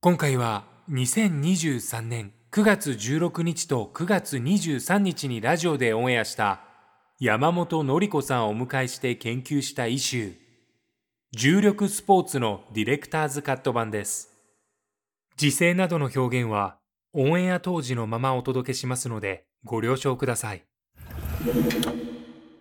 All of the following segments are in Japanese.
今回は2023年9月16日と9月23日にラジオでオンエアした山本の子さんをお迎えして研究したイシュー。重力スポーツのディレクターズカット版です。時勢などの表現はオンエア当時のままお届けしますのでご了承ください。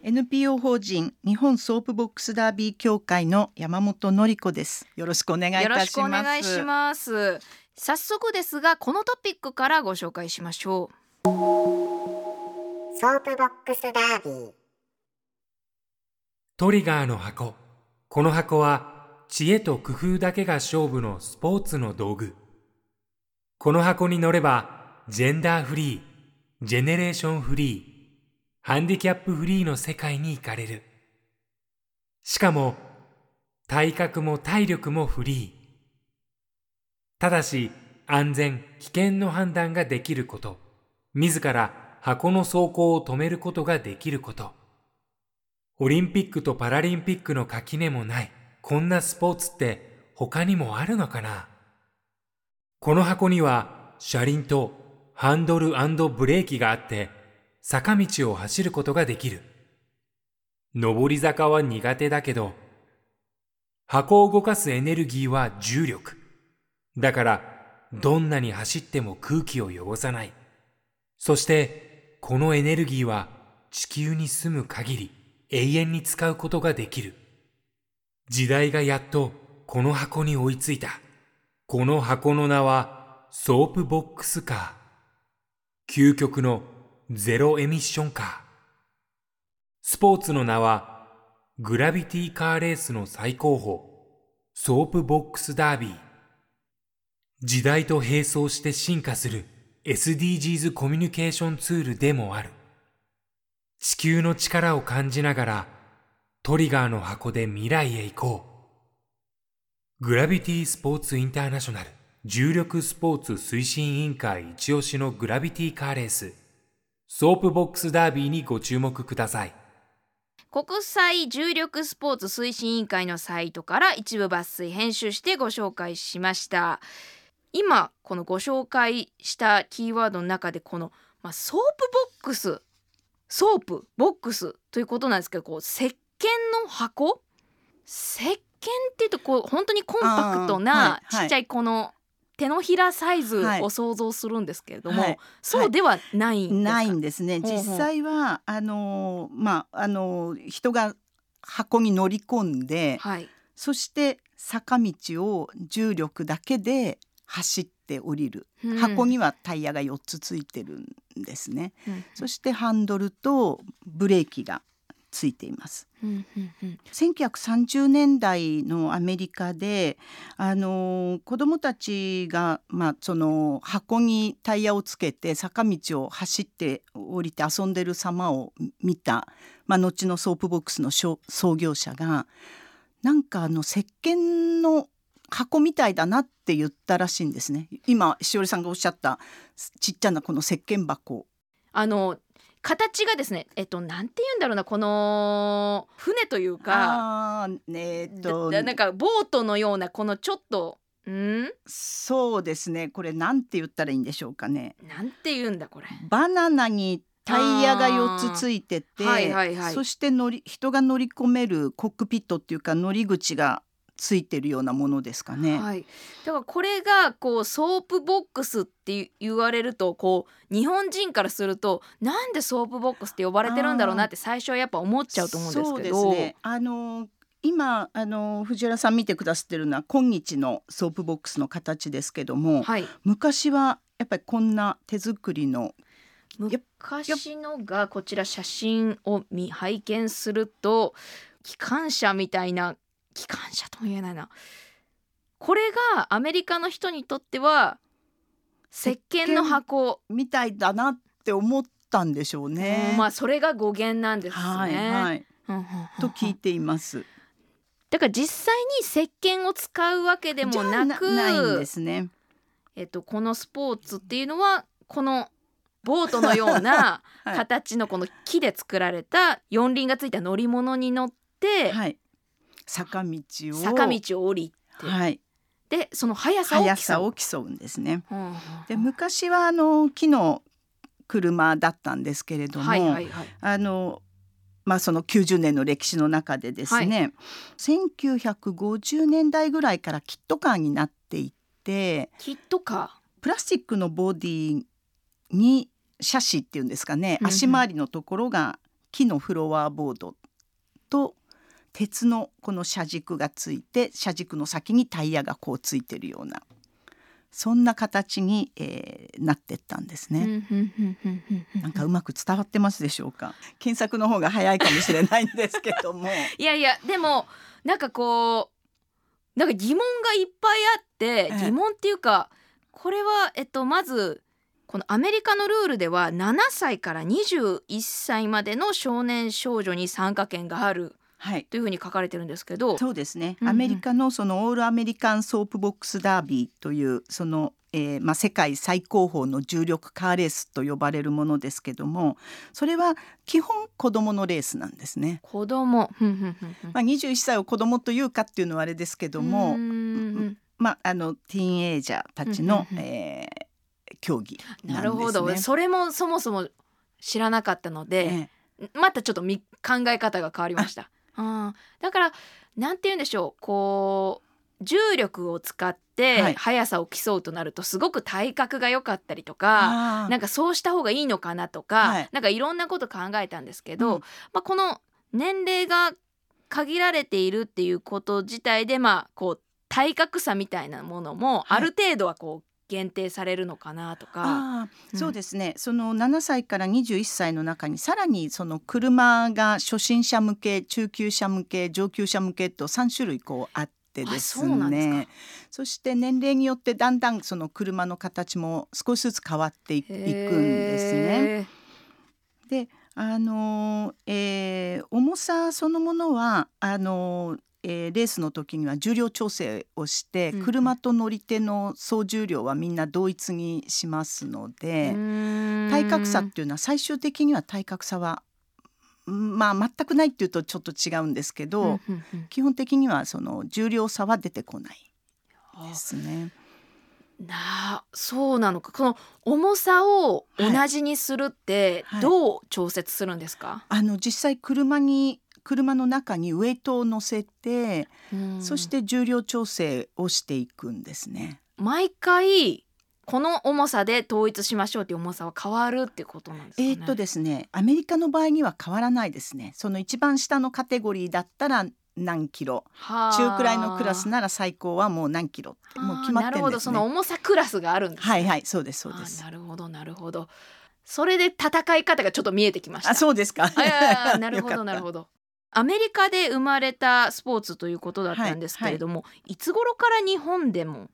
NPO 法人日本ソープボックスダービー協会の山本教子です。よろしくお願いいたします。よろしくお願いします。早速ですがこのトピックからご紹介しましょう。ソープボックスダービー。トリガーの箱。この箱は知恵と工夫だけが勝負のスポーツの道具。この箱に乗ればジェンダーフリージェネレーションフリーハンディキャップフリーの世界に行かれる。しかも体格も体力もフリー。ただし安全危険の判断ができること。自ら箱の走行を止めることができること。オリンピックとパラリンピックの垣根もない。こんなスポーツって他にもあるのかな？この箱には車輪とハンドルブレーキがあって坂道を走ることができる。上り坂は苦手だけど箱を動かすエネルギーは重力。だからどんなに走っても空気を汚さない。そしてこのエネルギーは地球に住む限り永遠に使うことができる。時代がやっとこの箱に追いついた。この箱の名はソープボックスカー。究極のゼロエミッションカー。スポーツの名はグラビティカーレースの最高峰、ソープボックスダービー。時代と並走して進化する SDGs コミュニケーションツールでもある。地球の力を感じながらトリガーの箱で未来へ行こう。グラビティスポーツインターナショナル重力スポーツ推進委員会一押しのグラビティカーレースソープボックスダービーにご注目ください。国際重力スポーツ推進委員会のサイトから一部抜粋編集してご紹介しました。今このご紹介したキーワードの中でこの、まあ、ソープボックスソープボックスということなんですけどこう石鹸の箱？石鹸っていうとこう本当にコンパクトなちっちゃいこの手のひらサイズを想像するんですけれども、はい、そうではないんないんですね。実際はあのまああの人が箱に乗り込んで、はい、そして坂道を重力だけで走って降りる、うん、箱にはタイヤが4つついてるんですね、うん、そしてハンドルとブレーキがついています。うんうんうん、1930年代のアメリカであの子どもたちが、まあ、その箱にタイヤをつけて坂道を走って降りて遊んでる様を見た、まあ、後のソープボックスの創業者がなんかあの石鹸の箱みたいだなって言ったらしいんですね。今しおりさんがおっしゃったちっちゃなこの石鹸箱。あの形がですねえっとなんて言うんだろうなこの船というかあ、えー、っとなんかボートのようなこのちょっとん？そうですね。これなんて言ったらいいんでしょうかね。なんて言うんだこれ。バナナにタイヤが4つついてて、はいはいはい、そして乗り人が乗り込めるコックピットっていうか乗り口がついてるようなものですかね。はい、だからこれがこうソープボックスって言われるとこう日本人からするとなんでソープボックスって呼ばれてるんだろうなって最初はやっぱ思っちゃうと思うんですけど。ね、あの今あの藤原さん見てくださってるのは今日のソープボックスの形ですけども、はい、昔はやっぱりこんな手作りの昔のがこちら写真を見拝見すると機関車みたいな機関車とも言えないなこれがアメリカの人にとっては石鹸の箱みたいだなって思ったんでしょうね。まあそれが語源なんですね。はい、はい、と聞いています。だから実際に石鹸を使うわけでもなくないんですね。えっとこのスポーツっていうのはこのボートのような 形のこの木で作られた四輪がついた乗り物に乗って、はい、坂道を坂道を降りて、はい、でその速さを競う。んですね。で昔はあの木の車だったんですけれども、はいはいはい、あのまあ、その90年の歴史の中でですね、はい、1950年代ぐらいからキットカーになっていってキットカー？プラスチックのボディにシャシっていうんですかね、足回りのところが木のフロアボードと鉄のこの車軸がついて車軸の先にタイヤがこうついてるようなそんな形に、えー、なってったんですね。なんかうまく伝わってますでしょうか？検索の方が早いかもしれないんですけども。いやいやでもなんかこうなんか疑問がいっぱいあって、疑問っていうかこれはえっとまずこのアメリカのルールでは7歳から21歳までの少年少女に参加権がある。はい、というふうに書かれてるんですけどそうですね、うんうん、アメリカのそのオールアメリカンソープボックスダービーというその、えーまあ、世界最高峰の重力カーレースと呼ばれるものですけどもそれは基本子供のレースなんですね。子供。まあ21歳を子供というかっていうのはあれですけどもまああのティーンエイジャーたちの、えー、競技な、ね,、るほど。それもそもそも知らなかったので、ええ、またちょっとみ考え方が変わりました。うん、だからなんて言うんでしょう。こう重力を使って速さを競うとなるとすごく体格が良かったりとか、なんかそうした方がいいのかなとか、はい、なんかいろんなこと考えたんですけど、うん、まあ、この年齢が限られているっていうこと自体でまあこう体格差みたいなものもある程度はこう限定されるのかなとか、うん、そうですね。その7歳から21歳の中にさらにその車が初心者向け中級者向け上級者向けと3種類こうあってですね。そして年齢によってだんだんその車の形も少しずつ変わっていくんですね。であの、えー、重さそのものはあのえー、レースの時には重量調整をして、うん、車と乗り手の総重量はみんな同一にしますので体格差っていうのは最終的には体格差はまあ全くないっていうとちょっと違うんですけど、基本的にはその重量差は出てこないですね。なそうなのか。この重さを同じにするってどう調節するんですか、はいはい、あの実際車に車の中にウエイトを乗せて、そして重量調整をしていくんですね。毎回この重さで統一しましょうっていう重さは変わるってことなんですか、ね、えー、っとですねアメリカの場合には変わらないですね。その一番下のカテゴリーだったら何キロ。中くらいのクラスなら最高はもう何キロもう決まってるんです、ね、なるほど。その重さクラスがあるんです、ね、はいはいそうですそうです。なるほどなるほど。それで戦い方がちょっと見えてきました。あそうですか。なるほどなるほどアメリカで生まれたスポーツということだったんですけれども、はいはい、いつ頃から日本でも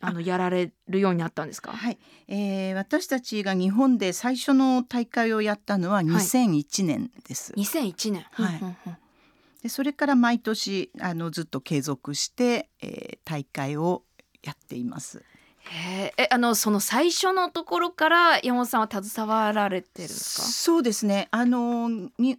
あのやられるようになったんですか？はい、えー、私たちが日本で最初の大会をやったのは2001年です。はい、2001年。はい。でそれから毎年あのずっと継続して、えー、大会をやっています。えあのその最初のところから山本さんは携わられてるんですか？そうですね。あのに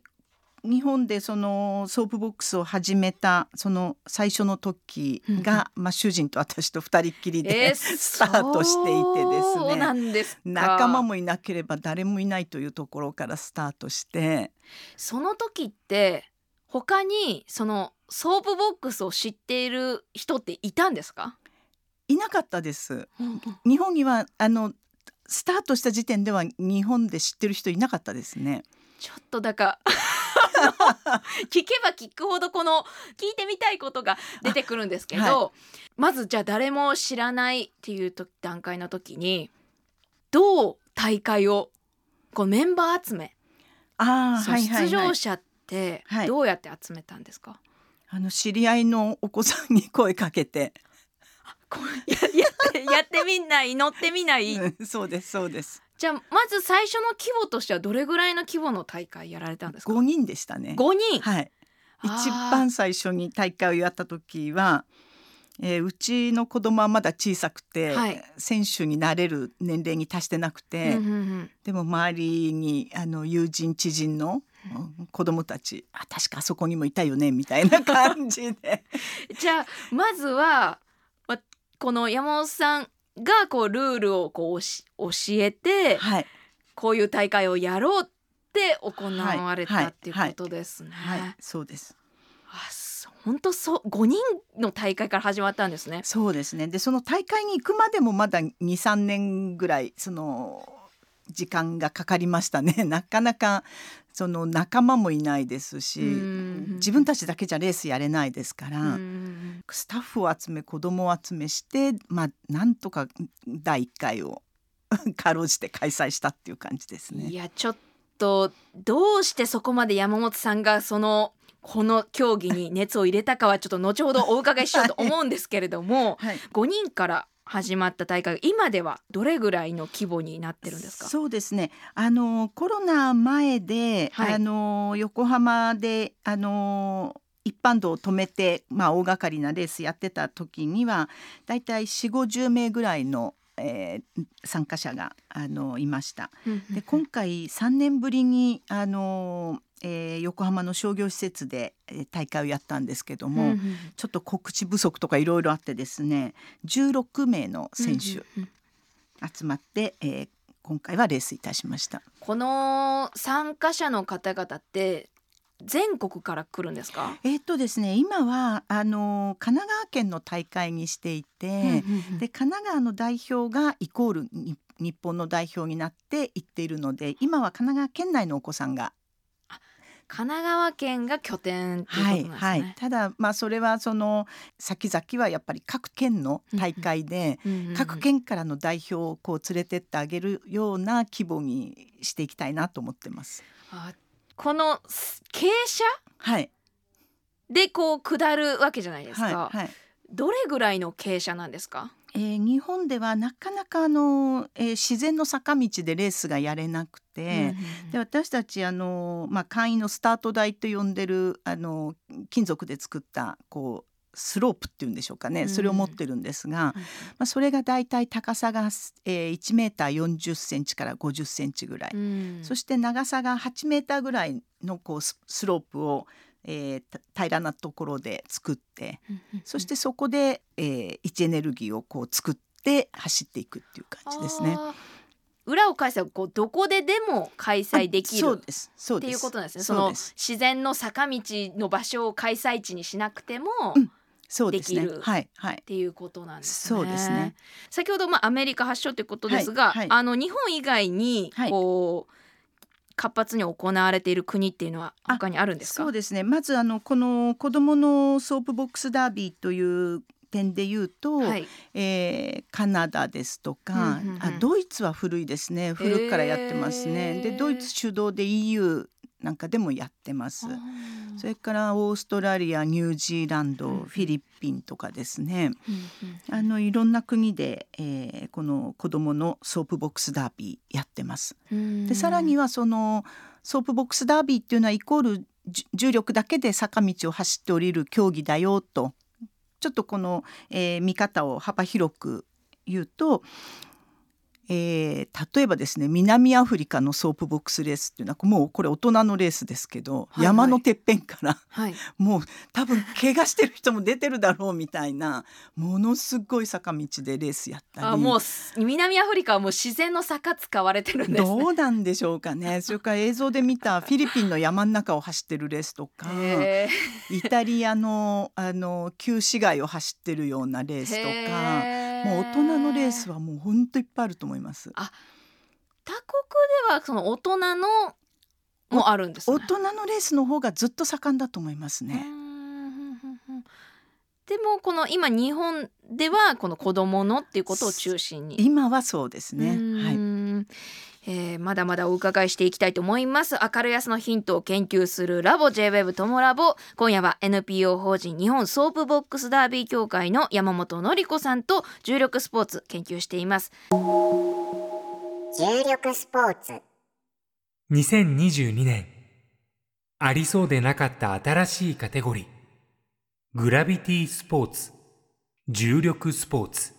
日本でそのソープボックスを始めたその最初の時が、まあ、主人と私と二人っきりで、スタートしていてですね。仲間もいなければ誰もいないというところからスタートして。その時って他にそのソープボックスを知っている人っていたんですか？いなかったです。日本にはあのスタートした時点では日本で知ってる人いなかったですね。ちょっとだか 聞けば聞くほどこの聞いてみたいことが出てくるんですけど、はい、まずじゃあ誰も知らないっていう段階の時にどう大会をこうメンバー集めあ、はいはい、出場者ってどうやって集めたんですか、はい、あの知り合いのお子さんに声かけてややってみない乗ってみない、うん、そうですそうです。じゃあまず最初の規模としてはどれぐらいの規模の大会やられたんですか？5人でしたね。5人。はい。一番最初に大会をやった時はえー、うちの子供はまだ小さくて、はい、選手になれる年齢に達してなくて、うんうんうん、でも周りにあの友人知人の子供たちあ確かあそこにもいたよねみたいな感じで。じゃあまずはこの山本さんがこうルールをこう教えて、はい、こういう大会をやろうって行われたっていうことですね。はい、はい、そうですあ本当そう5人の大会から始まったんですね。そうですねでその大会に行くまでもまだ23年ぐらいその時間がかかりましたね。なかなかその仲間もいないですし自分たちだけじゃレースやれないですからスタッフを集め子供を集めしてまあなんとか第1回を かろうじて開催したっていう感じですね。いやちょっとどうしてそこまで山本さんがそのこの競技に熱を入れたかはちょっと後ほどお伺いしようと思うんですけれども、はい、5人から始まった大会今ではどれぐらいの規模になってるんですか？そうですね。あのコロナ前で、はい、あの横浜であの一般道を止めて、まあ、大掛かりなレースやってた時にはだいたい4 5 0名ぐらいのえー、参加者があのいました。で今回3年ぶりにあのえー、横浜の商業施設で、えー、大会をやったんですけども、うんうん、ちょっと告知不足とかいろいろあってですね16名の選手集まって、えー、今回はレースいたしました。この参加者の方々って全国から来るんですか？えっとですね今はあの神奈川県の大会にしていて、うんうんうん、で神奈川の代表がイコール日本の代表になって行っているので今は神奈川県内のお子さんが。神奈川県が拠点。はい、はい、ただまあそれはその先々はやっぱり各県の大会で、各県からの代表をこう連れてってあげるような規模にしていきたいなと思ってます。あこの傾斜、はい、でこう下るわけじゃないですか。どれぐらいの傾斜なんですか？えー、日本ではなかなかあの、えー、自然の坂道でレースがやれなくて、うん、で私たちあの、まあ、簡易のスタート台と呼んでるあの金属で作ったこうスロープっていうんでしょうかね、それを持ってるんですが、まあ、それがだいたい高さが、えー、1メーター40センチから50センチぐらい、うん、そして長さが8メーターぐらいのこうスロープをえー、平らなところで作って、そしてそこで、えー、位置エネルギーをこう作って走っていくっていう感じですね。裏を返せばこうどこででも開催できるそうです。そうっていうことなんですね。その自然の坂道の場所を開催地にしなくても、うんできる。はいはい。っていうことなんですね。そうですね。先ほどまあアメリカ発祥ということですが、はいはい、あの日本以外にこう、はい活発に行われている国っていうのは他にあるんですか？そうですね。まずあのこの子どものソープボックスダービーという点で言うと、はい、えー、カナダですとか、うんうんうん、あドイツは古いですね。古くからやってますね。でドイツ主導で EU なんかでもやってます。それからオーストラリアニュージーランド、うん、フィリピンとかですね、うん、あのいろんな国で、えー、この子どものソープボックスダービーやってます。でさらにはそのソープボックスダービーっていうのはイコール重力だけで坂道を走って降りる競技だよとちょっとこの、えー、見方を幅広く言うとえー、例えばですね南アフリカのソープボックスレースっていうのはもうこれ大人のレースですけど、はいはい、山のてっぺんから、はい、もう多分怪我してる人も出てるだろうみたいなものすごい坂道でレースやったり。あもう南アフリカはもう自然の坂使われてるんです、ね、どうなんでしょうかね。それから映像で見たフィリピンの山の中を走ってるレースとかイタリアのあの旧市街を走ってるようなレースとか。もう大人のレースはもう本当いっぱいあると思います。あ他国ではその大人のもあるんです、ね、大人のレースの方がずっと盛んだと思いますね。でもこの今日本ではこの子供のっていうことを中心に今はそうですね。はい。えー、まだまだお伺いしていきたいと思います。明るい明日のヒントを研究するラボ J-WAVE TOMOLAB。今夜は NPO 法人日本ソープボックスダービー協会の山本典子さんと重力スポーツ研究しています。重力スポーツ。2022年。ありそうでなかった新しいカテゴリー。グラビティスポーツ。重力スポーツ。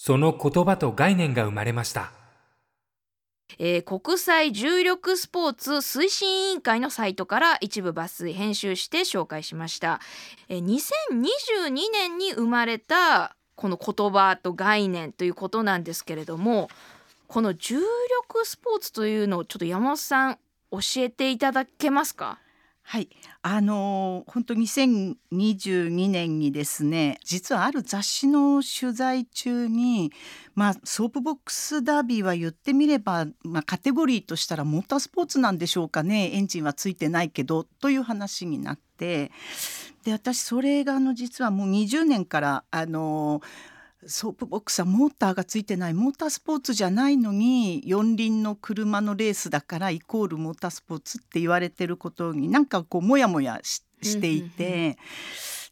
その言葉と概念が生まれましたえー、国際重力スポーツ推進委員会のサイトから一部抜粋編集して紹介しました、えー、2022年に生まれたこの言葉と概念ということなんですけれどもこの重力スポーツというのをちょっと山本さん教えていただけますか？はい、あの本当2022年にですね実はある雑誌の取材中に、まあ、ソープボックスダービーは言ってみれば、まあ、カテゴリーとしたらモータースポーツなんでしょうかね。エンジンはついてないけどという話になって。で私それがあの実はもう20年からあのソープボックスはモーターがついてない。モータースポーツじゃないのに四輪の車のレースだからイコールモータースポーツって言われてることになんかこうモヤモヤしていて。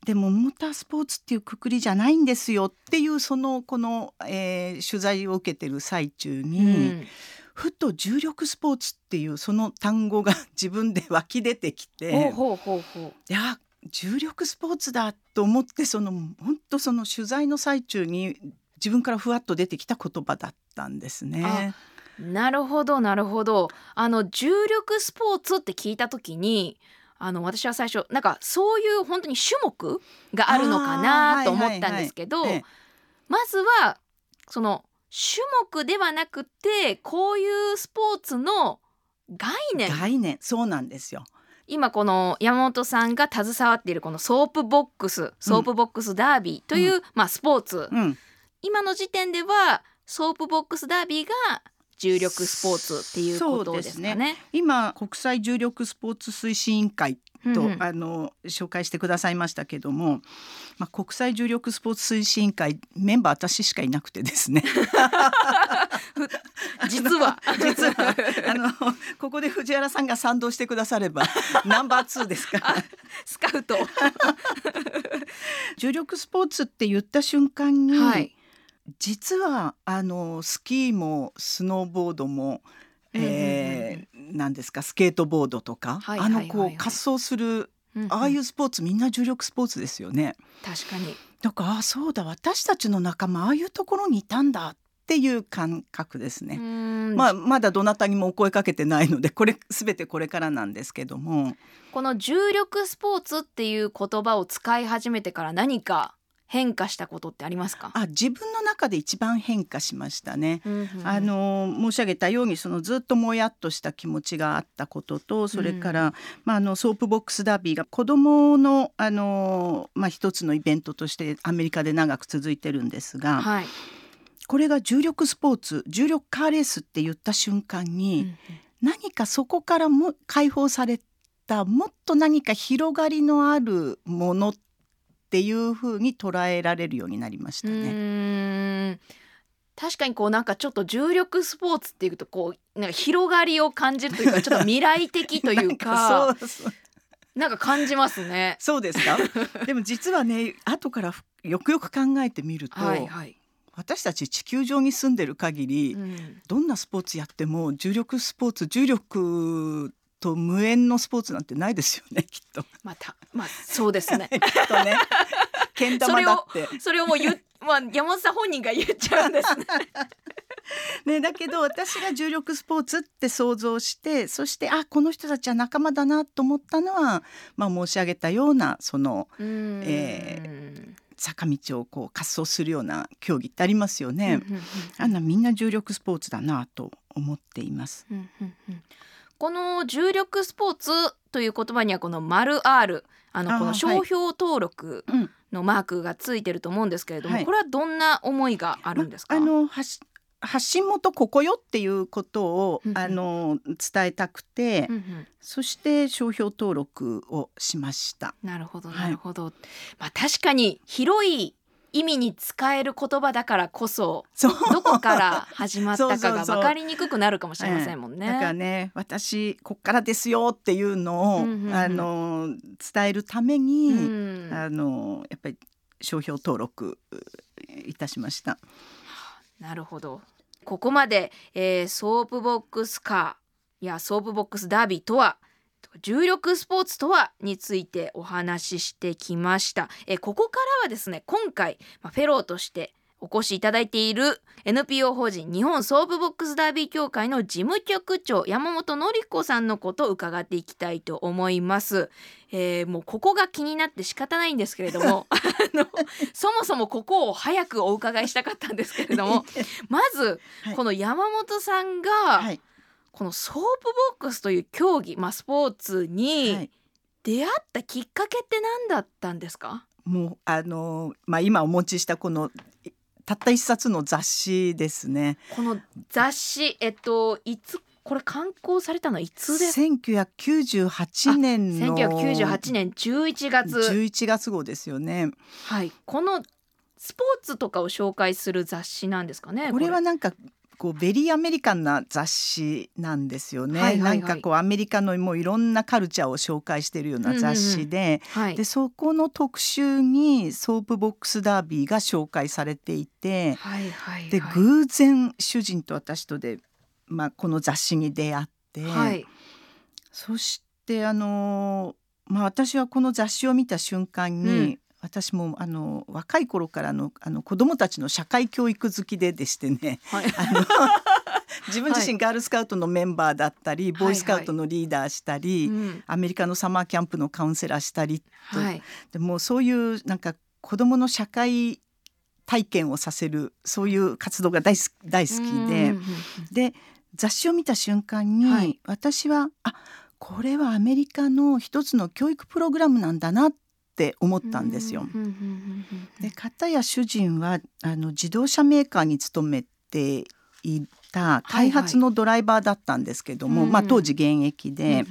でもモータースポーツっていうくくりじゃないんですよっていうそのこの、えー、取材を受けてる最中に、うん、ふと重力スポーツっていうその単語が 自分で湧き出てきていや重力スポーツだと思ってその本当その取材の最中に自分からふわっと出てきた言葉だったんですね。なるほどなるほど。あの重力スポーツって聞いた時にあの私は最初なんかそういう本当に種目があるのかなと思ったんですけど、まずはその種目ではなくてこういうスポーツの概念。概念。そうなんですよ今この山本さんが携わっているこのソープボックスソープボックスダービーという、うん、まあ、スポーツ、うん、今の時点ではソープボックスダービーが重力スポーツっていうことですかね。ね。今国際重力スポーツ推進委員会と、うん、あの紹介してくださいましたけども、まあ、国際重力スポーツ推進会メンバー私しかいなくてですね。実は。実は。あのここで藤原さんが賛同してくだされば ナンバーツーですから。スカウト。重力スポーツって言った瞬間に、はい、実はあのスキーもスノーボードもえー、なんですかスケートボードとか、はいはいはいはい、あのこう滑走する、うんうん、ああいうスポーツみんな重力スポーツですよね。確かに。だからあそうだ私たちの仲間ああいうところにいたんだっていう感覚ですね。まあまだどなたにもお声かけてないのでこれ全てこれからなんですけども。この重力スポーツっていう言葉を使い始めてから何か変化したことってありますか？あ自分の中で一番変化しましたね、うんうん、あの申し上げたようにそのずっともやっとした気持ちがあったこととそれから、うん、まあ、あのソープボックスダービーが子どものあの、まあ、一つのイベントとしてアメリカで長く続いてるんですが、はい、これが重力スポーツ重力カーレースって言った瞬間に、うんうん、何かそこからも解放されたもっと何か広がりのあるものっっていうふうに捉えられるようになりましたね。確かにこうなんかちょっと重力スポーツっていうとこうなんか広がりを感じるというかちょっと未来的というか なんか感じますね。そうですかでも実はね後からよくよく考えてみると、はいはい、私たち地球上に住んでる限り、うん、どんなスポーツやっても重力スポーツ重力と無縁のスポーツなんてないですよねきっと。またまあそうですね。きっとね。けん玉だって。それをもう言まあ山本さん本人が言っちゃうんですね。ね、だけど私が重力スポーツって想像してそしてあこの人たちは仲間だなと思ったのは、まあ、申し上げたようなその、えー、坂道をこう滑走するような競技ってありますよね。あんなみんな重力スポーツだなと思っています。この重力スポーツという言葉にはこの丸 R あのこの商標登録のマークがついてると思うんですけれども、はい、これはどんな思いがあるんですか？あの発信元ここよっていうことを、うんうん、あの伝えたくて、うんうん、そして商標登録をしました。なるほどなるほど。はい、まあ確かに広い意味に使える言葉だからこそどこから始まったかが分かりにくくなるかもしれませんもんね。だからね私こっからですよっていうのを、うんうんうん、あの伝えるために、うん、あのやっぱり商標登録いたしました。なるほど。ここまで、えー、ソープボックスカーやソープボックスダービーとは重力スポーツとはについてお話ししてきました。えここからはですね今回、まあ、フェローとしてお越しいただいている NPO 法人日本ソープボックスダービー協会の事務局長山本典子さんのことを伺っていきたいと思います。えー、もうここが気になって仕方ないんですけれども あのそもそもここを早くお伺いしたかったんですけれども まず、この山本さんが、はいこのソープボックスという競技、まあ、スポーツに出会ったきっかけって何だったんですか、もうあの、まあ、今お持ちしたこのたった一冊の雑誌ですね。この雑誌、えっと、いつこれ刊行されたのはいつです？1998年の1998年11月。11月号ですよね。はい。このスポーツとかを紹介する雑誌なんですかねこれはなんかこう very American な雑誌なんですよね、はいはいはい、なんかこうアメリカのもういろんなカルチャーを紹介しているような雑誌でうんうん。うん、でそこの特集にソープボックスダービーが紹介されていて、はいはいはい、で偶然主人と私とで、まあ、この雑誌に出会って、はい、そしてあの、まあ、私はこの雑誌を見た瞬間に、うん私もあの若い頃からのあの子どもたちの社会教育好きででしてね、はい、あの 自分自身ガールスカウトのメンバーだったり、はい、ボーイスカウトのリーダーしたり、はいはい、アメリカのサマーキャンプのカウンセラーしたりと、はい、でもそういうなんか子どもの社会体験をさせるそういう活動が大好大好きで。で雑誌を見た瞬間に、はい、私はあこれはアメリカの一つの教育プログラムなんだなっって思ったんですよ。で片や主人はあの自動車メーカーに勤めていた開発のドライバーだったんですけども、はいはい、まあ、当時現役で。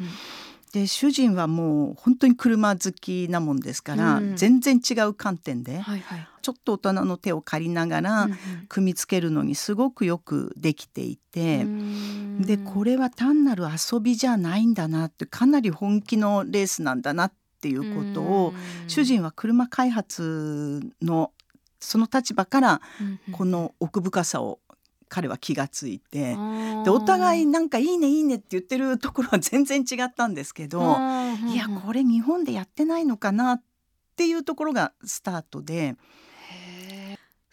で主人はもう本当に車好きなもんですから、うん、全然違う観点で、はいはい、ちょっと大人の手を借りながら組み付けるのにすごくよくできていて、うん、でこれは単なる遊びじゃないんだなってかなり本気のレースなんだなってっていうことを主人は車開発のその立場からこの奥深さを彼は気がついてでお互いなんかいいねいいねって言ってるところは全然違ったんですけどいやこれ日本でやってないのかなっていうところがスタートで。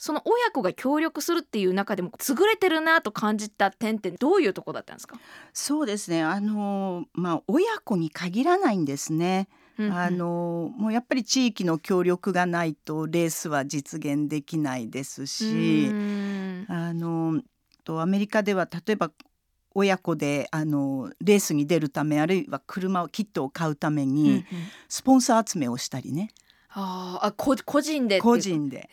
その親子が協力するっていう中でも優れてるなと感じた点ってどういうとこだったんですか？そうですね。あのまあ親子に限らないんですね。あのもうやっぱり地域の協力がないとレースは実現できないですし、あのとアメリカでは例えば親子であのレースに出るためあるいは車をキットを買うためにスポンサー集めをしたりね。ああ個人で個人で。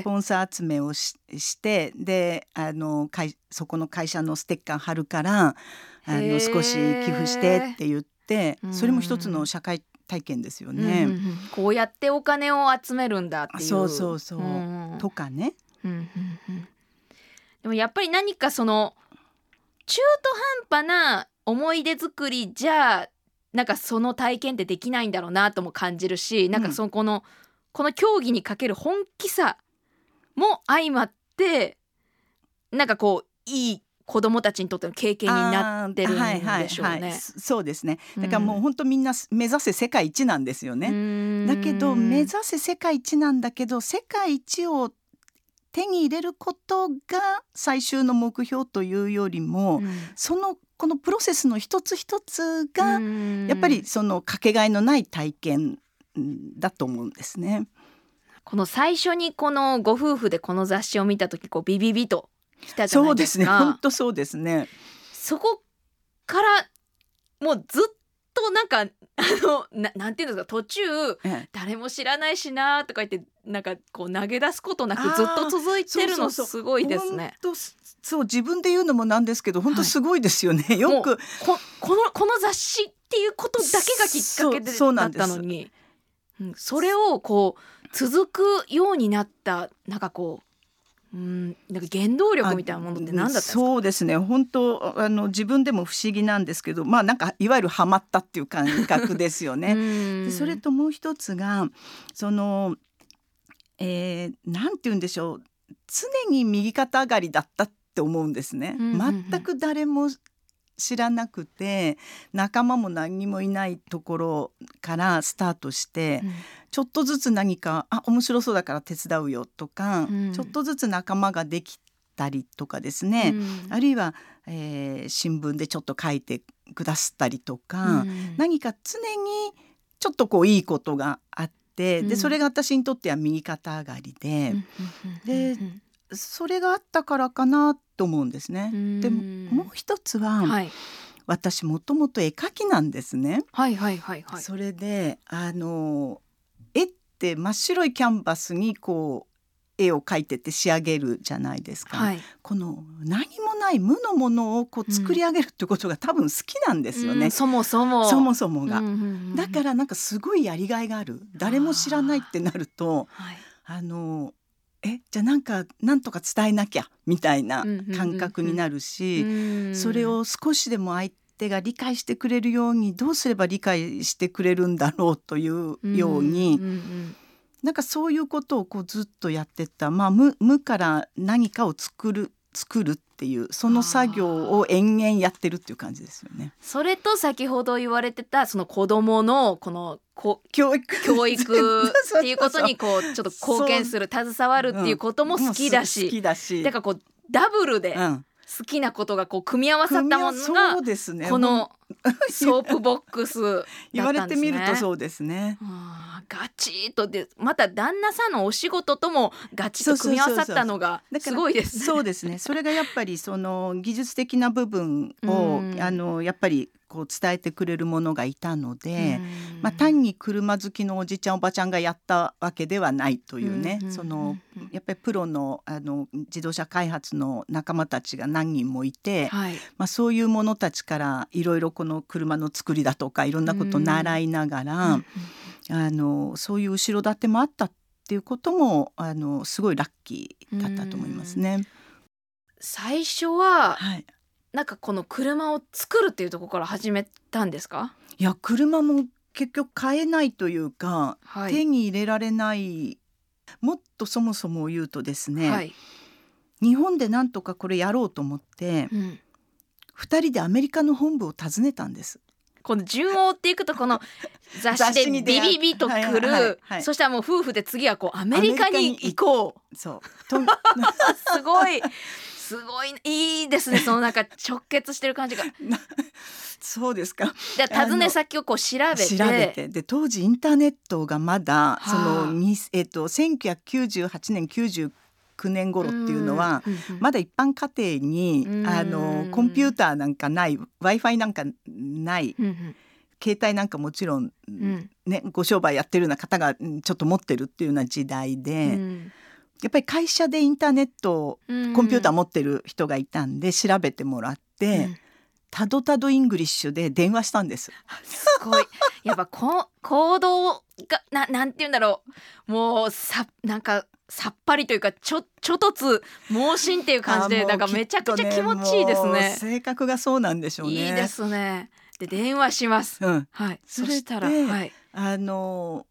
スポンサー集めをししてであの会そこの会社のステッカー貼るからあの少し寄付してって言ってそれも一つの社会体験ですよね、うんうんうん、こうやってお金を集めるんだっていう。そうそうそう、うんうん、とかね、うんうんうん、でもやっぱり何かその中途半端な思い出作りじゃなんかその体験ってできないんだろうなとも感じるし、うん、なんかそのこのこの競技にかける本気さも相まってなんかこういい子供たちにとっての経験になってるんでしょうね。はいはいはい、そうですね。だからもう本当みんな目指せ世界一なんですよね。だけど目指せ世界一なんだけど世界一を手に入れることが最終の目標というよりも、うん、そのこのプロセスの一つ一つがやっぱりそのかけがえのない体験だと思うんですね。この最初にこのご夫婦でこの雑誌を見た時こうビビビときたじゃないですか。そうですね。本当そうですね。そこからもうずっとなんかあのななんていうんですか途中、誰も知らないしなとか言ってなんかこう投げ出すことなくずっと続いてるのすごいですね。そう自分で言うのもなんですけど本当すごいですよね。はい、よくここのこの雑誌っていうことだけがきっかけでだったのにそ,、うん、それをこう続くようになったなんかこううんなんか原動力みたいなものって何だったそうですね。本当あの自分でも不思議なんですけどまあなんかいわゆるハマったっていう感覚ですよね。でそれともう一つがその、えー、なんて言うんでしょう。常に右肩上がりだったって思うんですね。全く誰も知らなくて仲間も何にもいないところからスタートして、うん、ちょっとずつ何かあ面白そうだから手伝うよとか、うん、ちょっとずつ仲間ができたりとかですね、うん、あるいは、えー、新聞でちょっと書いてくださったりとか、何か常にちょっとこういいことがあって、でそれが私にとっては右肩上がりで、でそれがあったからかなと思うんですね。でもう一つは、はい、私もともと絵描きなんですね。はいはいはいはい。それであの絵って真っ白いキャンバスにこう絵を描いてて仕上げるじゃないですか、はい、この何もない無のものをこう作り上げるってことが多分好きなんですよね、うん、そもそも。そもそもが、うんうんうん、だからなんかすごいやりがいがある。誰も知らないってなるとあ、はい、あのえじゃあなんかなんとか伝えなきゃみたいな感覚になるし、それを少しでも相手が理解してくれるようにどうすれば理解してくれるんだろうというように、なんかそういうことをこうずっとやってた、まあ、無無から何かを作る作るっていうその作業を延々やってるっていう感じですよね。それと先ほど言われてたその子供のこのこ教育。教育 っていうことにこうちょっと貢献する携わるっていうことも好きだし、好きだし。だからこうダブルで好きなことがこう組み合わさったものが、ね、この ソープボックス、ね、言われてみるとそうですね。ガチッとでまた旦那さんのお仕事ともガチッと組み合わさったのがすごいですね。そうですね。それがやっぱりその技術的な部分をあのやっぱりこう伝えてくれるものがいたので、まあ、単に車好きのおじちゃんおばちゃんがやったわけではないというね、そのやっぱりプロのあの自動車開発の仲間たちが何人もいて、はい、まあ、そういう者たちからいろいろこの車の作りだとかいろんなことを習いながら、あのそういう後ろ盾もあったっていうこともあのすごいラッキーだったと思いますね。最初は、はい、なんかこの車を作るっていうところから始めたんですか？いや車も結局買えないというか、はい、手に入れられない。もっとそもそも言うとですね、はい、日本でなんとかこれやろうと思って、うん、2人でアメリカの本部を訪ねたんです。この順を追っていくとこの雑誌でビビビとくる、そしたらもう夫婦で次はこうアメリカに行こう。そう。すごいすごいいいですね そのなんか直結してる感じが。そうですか。で訪ね先をこう調べて。調べてで当時インターネットがまだ、はあ、そのにえっ、ー、と1998年99年頃っていうのは、まだ一般家庭に、あのコンピューターなんかない w i f i なんかない。携帯なんかもちろん、ね、ご商売やってるような方がちょっと持ってるっていうような時代で、やっぱり会社でインターネットコンピューター持ってる人がいたんで調べてもらって、たどたど English で電話したんです。すごい。やっぱこ 行動がななんて言うんだろう。もうさなんかさっぱりというかちょちょとつ盲信っていう感じでなんかめちゃくちゃ気持ちいいですね。ね性格がそうなんでしょうね。いいですね。で電話します。うん、はい。そしたらはい。あの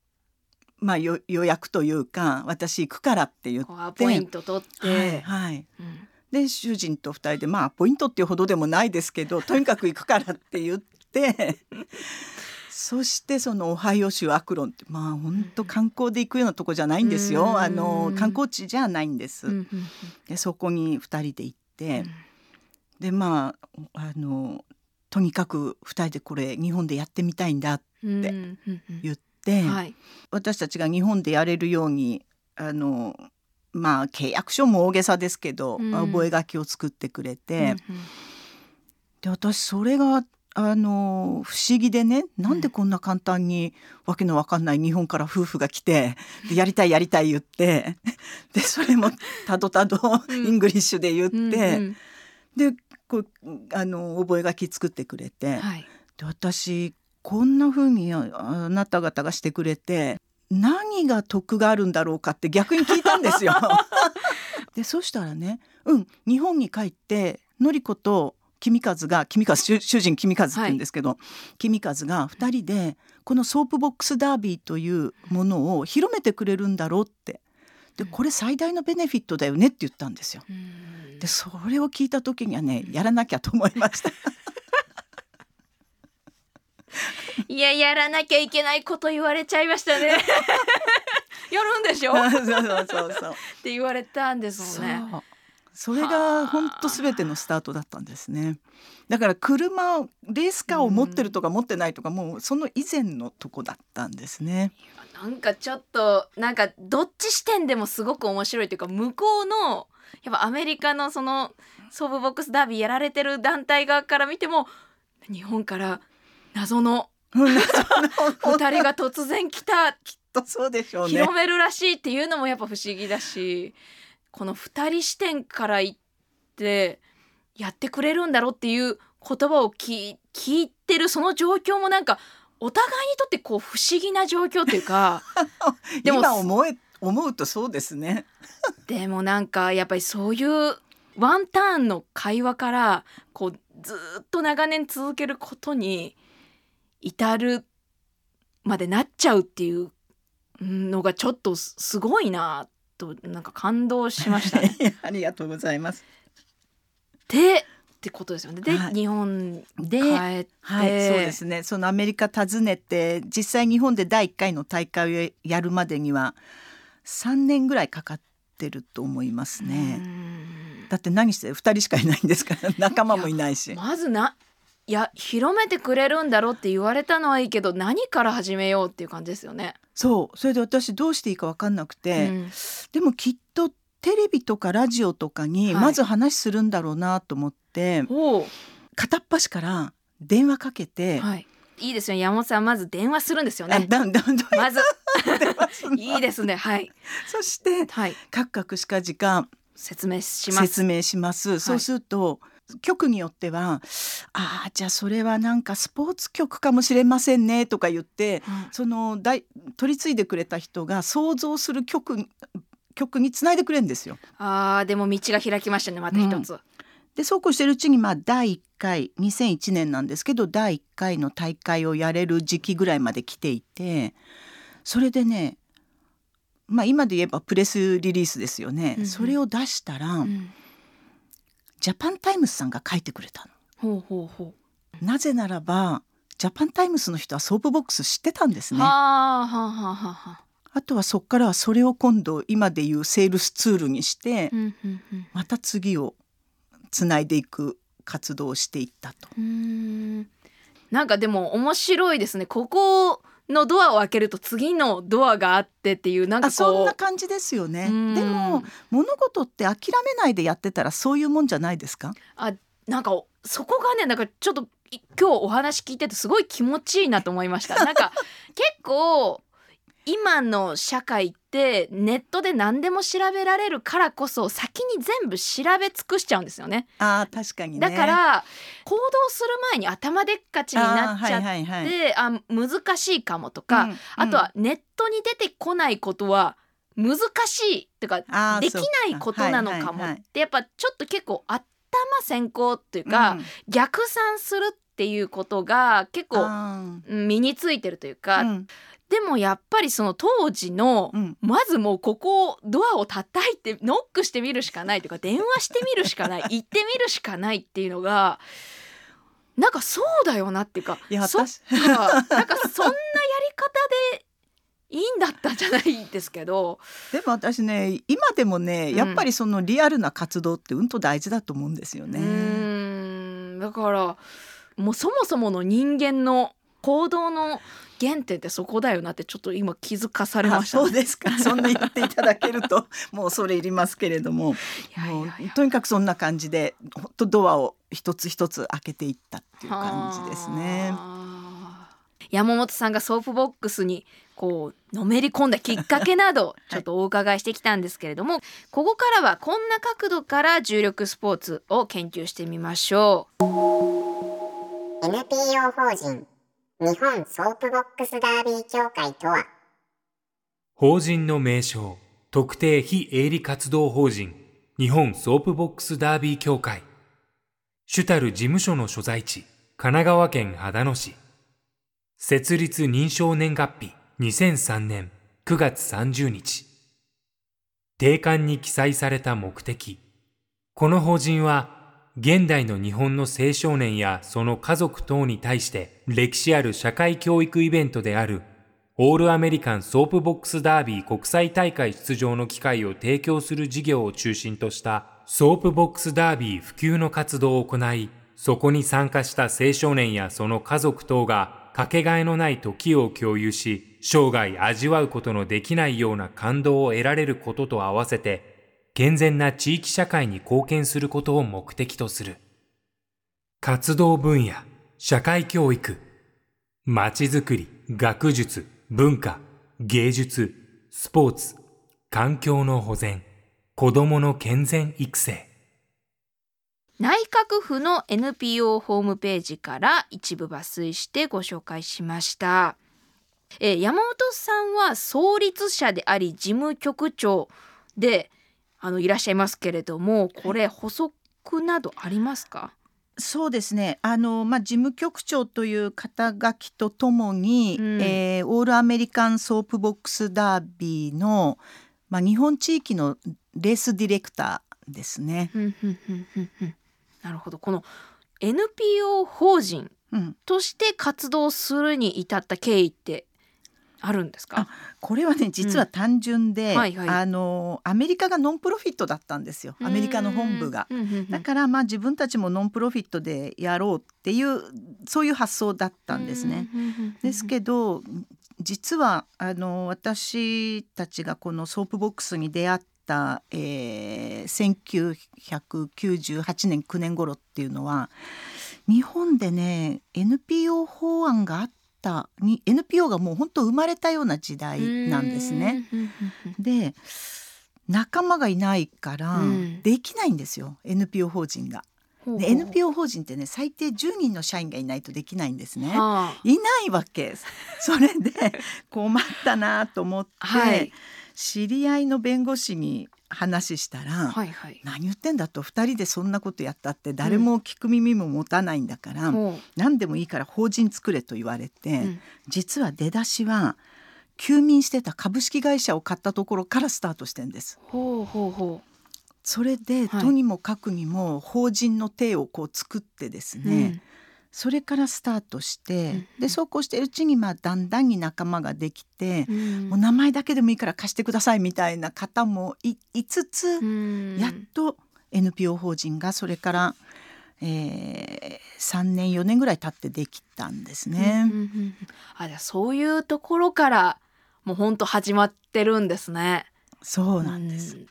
まあ、予約というか私行くからって言ってアポイント取って、はい、はい、うん、で主人と2人でまあポイントっていうほどでもないですけど とにかく行くからって言ってそしてそのオハイオ州アクロンってまあ本当観光で行くようなとこじゃないんですよ、あの観光地じゃないんです。でそこに2人で行って、でまああのとにかく2人でこれ日本でやってみたいんだって言って、はい、私たちが日本でやれるようにあのまあ契約書も大げさですけど、うん、覚書を作ってくれて、うんうん、で私それがあの不思議でねなんでこんな簡単にわけのわかんない日本から夫婦が来てでやりたいやりたい言ってでそれもたどたど English で言って、うんうん、でこうあの覚書作ってくれて、はい、で私こんな風にあなた方がしてくれて何が得があるんだろうかって逆に聞いたんですよ。でそしたらねうん日本に帰って教子と君和が君和主人君和って言うんですけど、はい、君和が2人でこのソープボックスダービーというものを広めてくれるんだろうってでこれ最大のベネフィットだよねって言ったんですよ。でそれを聞いた時にはねやらなきゃと思いました。いややらなきゃいけないこと言われちゃいましたね。やるんでしょ？そうそうそうそうって言われたんですもんね。それが本当すべてのスタートだったんですね。だから車レースカーを持ってるとか持ってないとか、もうその以前のとこだったんですね。なんかちょっとなんかどっち視点でもすごく面白いというか向こうのやっぱアメリカのそのソーブボックスダービーやられてる団体側から見ても日本から謎の。二人が突然来た。きっとそうでしょうね。広めるらしいっていうのもやっぱ不思議だしこの2人視点から言ってやってくれるんだろうっていう言葉を聞いてるその状況もなんかお互いにとってこう不思議な状況っていうか でも今思え思うとそうですね。でもなんかやっぱりそういうワンターンの会話からこうずっと長年続けることに至るまでなっちゃうっていうのがちょっとすごいなとなんか感動しましたね。ありがとうございます。でってことですよね。で、はい、日本ではい、そうですね。そのアメリカ訪ねて実際日本で第1回の大会をやるまでには3年ぐらいかかってると思いますね。だって何して2人しかいないんですから仲間もいないし。まずないや広めてくれるんだろうって言われたのはいいけど何から始めようっていう感じですよね。そう。それで私どうしていいか分かんなくて、うん、でもきっとテレビとかラジオとかにまず話するんだろうなと思って、はい、片っ端から電話かけて、はい、いいですよ山本さんまず電話するんですよね。まず。いいですね。はい。そして、はい、カクカクしか時間説明します。説明します。そうすると、局によっては「ああじゃあそれはなんかスポーツ局かもしれませんね」とか言って、うん、その取り継いでくれた人が想像する局局につないでくれるんですよ。あーでも道が開きましたねまた一つ。うん、でそうこうしてるうちにまあ第1回2001年なんですけど第1回の大会をやれる時期ぐらいまで来ていてそれでねまあ今で言えばプレスリリースですよね、うん、それを出したら、うん、ジャパンタイムズさんが書いてくれたの。ほうほうほうなぜならばジャパンタイムズの人はソープボックス知ってたんですね。はあはあはあはああとはそこからはそれを今度今でいうセールスツールにして、また次をつないでいく活動をしていったと。んなんかでも面白いですねここのドアを開けると次のドアがあってっていうなんかそんな感じですよね。でも物事って諦めないでやってたらそういうもんじゃないですか？あなんかそこがねなんかちょっと今日お話聞いててすごい気持ちいいなと思いました。なんか 結構今の社会ってネットで何でも調べられるからこそ先に全部調べ尽くしちゃうんですよね。あ確かに、ね、だから行動する前に頭でっかちになっちゃってあ、はいはいはい、あ難しいかもとか、うん、あとはネットに出てこないことは難しいとかできないことなのかもってやっぱちょっと結構頭先行っていうか、うん、逆算するっていうことが結構身についてるというか。うんでもやっぱりその当時の、うん、まずもうここドアを叩いてノックしてみるしかないとか電話してみるしかない 行ってみるしかないっていうのがなんかそうだよなっていうかいやそ なんかそんなやり方でいいんだったんじゃないですけど。でも私ね今でもねうん。やっぱりそのリアルな活動ってうんと大事だと思うんですようね。ーん。だからもうそもそもの人間の行動の原点ってそこだよなってちょっと今気づかされまあした、そうですか。そんな言っていただけるともうそれいりますけれども。とにかくそんな感じで本当ドアを一つ一つ開けていったっていう感じですね。はあ。山本さんがソープボックスにこうのめり込んだきっかけなどちょっとお伺いしてきたんですけれども、ここからはこんな角度から重力スポーツを研究してみましょう。NPO 法人日本ソープボックスダービー協会とは法人の名称、特定非営利活動法人、日本ソープボックスダービー協会。主たる事務所の所在地、神奈川県秦野市。設立認証年月日、2003年9月30日。定款に記載された目的。この法人は、現代の日本の青少年やその家族等に対して歴史ある社会教育イベントであるオールアメリカンソープボックスダービー国際大会出場の機会を提供する事業を中心としたソープボックスダービー普及の活動を行い、そこに参加した青少年やその家族等がかけがえのない時を共有し、生涯味わうことのできないような感動を得られることと合わせて、健全な地域社会に貢献することを目的とする。活動分野、社会教育、まちづくり、学術、文化、芸術、スポーツ、環境の保全、子供の健全育成。内閣府の NPO ホームページから一部抜粋してご紹介しました、え山本さんは創立者であり事務局長であのいらっしゃいますけれどもこれ補足などありますか？そうですね。あの、まあ、事務局長という肩書きとともに、うん。えーオールアメリカンソープボックスダービーの、まあ、日本地域のレースディレクターですね。なるほど。この NPO 法人うん、として活動するに至った経緯ってあるんですか？これはね実は単純で、うんはいはい。あのアメリカがノンプロフィットだったんですよ。アメリカの本部が。だからまあ自分たちもノンプロフィットでやろうっていうそういう発想だったんですね。ですけど実はあの私たちがこのソープボックスに出会った、えー、1998年9年頃っていうのは日本でね NPO 法案があったに NPO がもう本当生まれたような時代なんですね。うん。うんうんで仲間がいないからうん。できないんですよ、NPO 法人が。で NPO 法人ってね最低10人の社員がいないとできないんですね。はあ。いないわけ。それで困ったなと思って、はい。知り合いの弁護士に話したら、はいはい。何言ってんだと2人でそんなことやったって誰も聞く耳も持たないんだから、ほ何でもいいから法人作れと言われて、ううん。実は出だしは休眠してた株式会社を買ったところからスタートしてんです。ほうほうほそれで、はい。とにもかくにも法人の体をこう作ってですう、ね、それからスタートして、うん。でそうこうしてるうちにまあだんだんに仲間ができて、うん。もう名前だけでもいいから貸してくださいみたいな方もいいつつ、うん。やっと NPO 法人がそれから、えー、3年4年ぐらい経ってできたんですね。うんうんうん。あじゃあそういうところからもう本当始まってるんですね。そうなんです、うん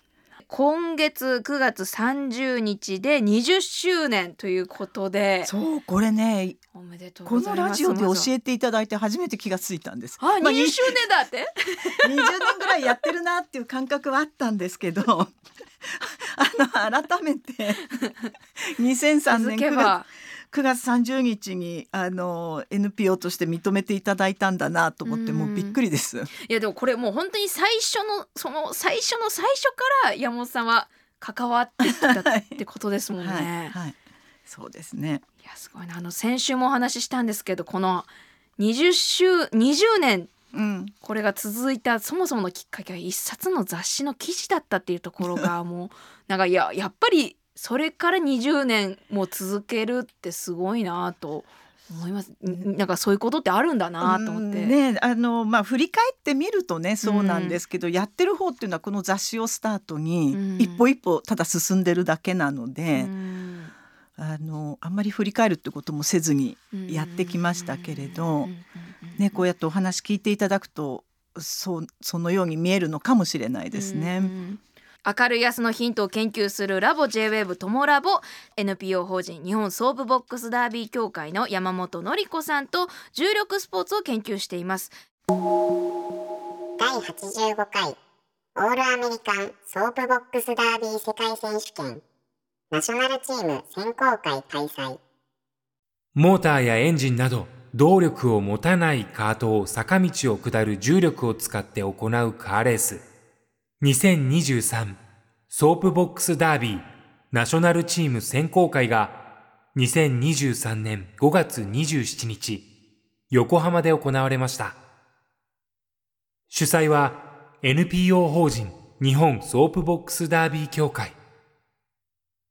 今月9月30日で20周年ということで。そうこれねおめでとうこのラジオで教ええていただいて初めて気がついたんです。あ、まあ20周年だって？20年ぐらいやってるなっていう感覚はあったんですけど。あの改めて2003年9月9月30日にあの NPO として認めていただいたんだなと思ってうんもうびっくりです。いやでもこれもう本当に最初のその最初の最初から山本さんは関わってきたってことですもんね。はい、い、はい、そうですね。やすごいなあの先週もお話ししたんですけどこの20週20年うん、これが続いたそもそものきっかけは一冊の雑誌の記事だったっていうところが もうなんかいややっぱりそれから20年も続けるってすごいなと思います。なんかそういうことってあるんだなと思って。ね、あのまあ振り返ってみるとねそうなんですけど、うん、やってる方っていうのはこの雑誌をスタートに一歩一歩ただ進んでるだけなので。うんあのあんまり振り返るってこともせずにやってきましたけれど、ね、こうやってお話聞いていただくとそうそのように見えるのかもしれないですね。明るい明日のヒントを研究するラボ J-WAVE トモラボ NPO 法人日本ソープボックスダービー協会の山本教子さんと重力スポーツを研究しています。第85回オールアメリカンソープボックスダービー世界選手権ナショナルチーム選考会開催。モーターやエンジンなど動力を持たないカートを坂道を下る重力を使って行うカーレース2023ソープボックスダービーナショナルチーム選考会が2023年5月27日横浜で行われました。主催は NPO 法人日本ソープボックスダービー協会。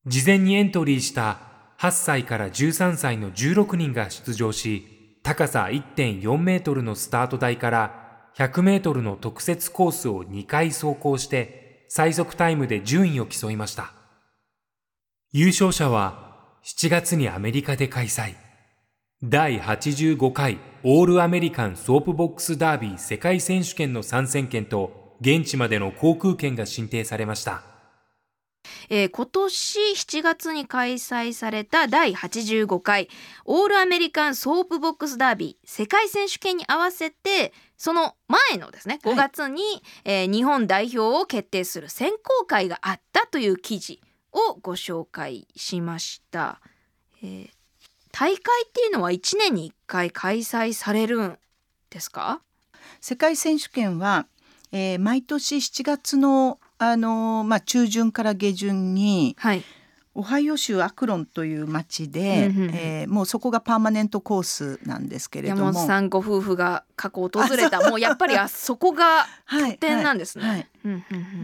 事前にエントリーした8歳から13歳の16人が出場し、高さ1.4メートルのスタート台から100メートルの特設コースを2回走行して最速タイムで順位を競いました。優勝者は7月にアメリカで開催。第85回オールアメリカンソープボックスダービー世界選手権の参戦権と現地までの航空券が申請されました。えー、今年7月に開催された第85回オールアメリカンソープボックスダービー世界選手権に合わせてその前のですね5月に、はい、えー、日本代表を決定する選考会があったという記事をご紹介しました。えー、大会っていうのは1年に1回開催されるんですか？世界選手権は、えー、毎年7月のあのまあ、中旬から下旬に、はい、オハイオ州アクロンという町で、うんうん、えー、もうそこがパーマネントコースなんですけれども。山本さんご夫婦が過去訪れた。もうやっぱりあそこが拠点なんですね。はいはい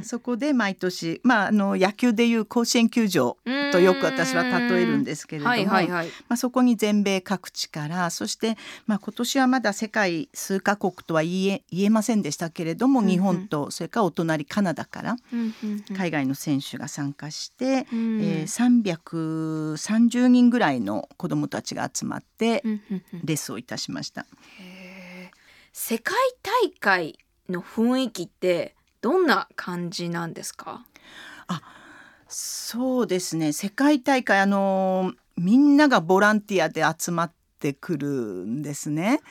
そこで毎年、まあ、あの野球でいう甲子園球場とよく私は例えるんですけれども、はいはいはい、まあ、そこに全米各地からそして、まあ、今年はまだ世界数カ国とは言え言えませんでしたけれども、うんうん、日本とそれからお隣カナダから海外の選手が参加して、うん、えー、330人ぐらいの子どもたちが集まってレッスンをいたしました。世界大会の雰囲気ってどんな感じなんですか？あそうですね。世界大会あのみんながボランティアで集まってくるんですね。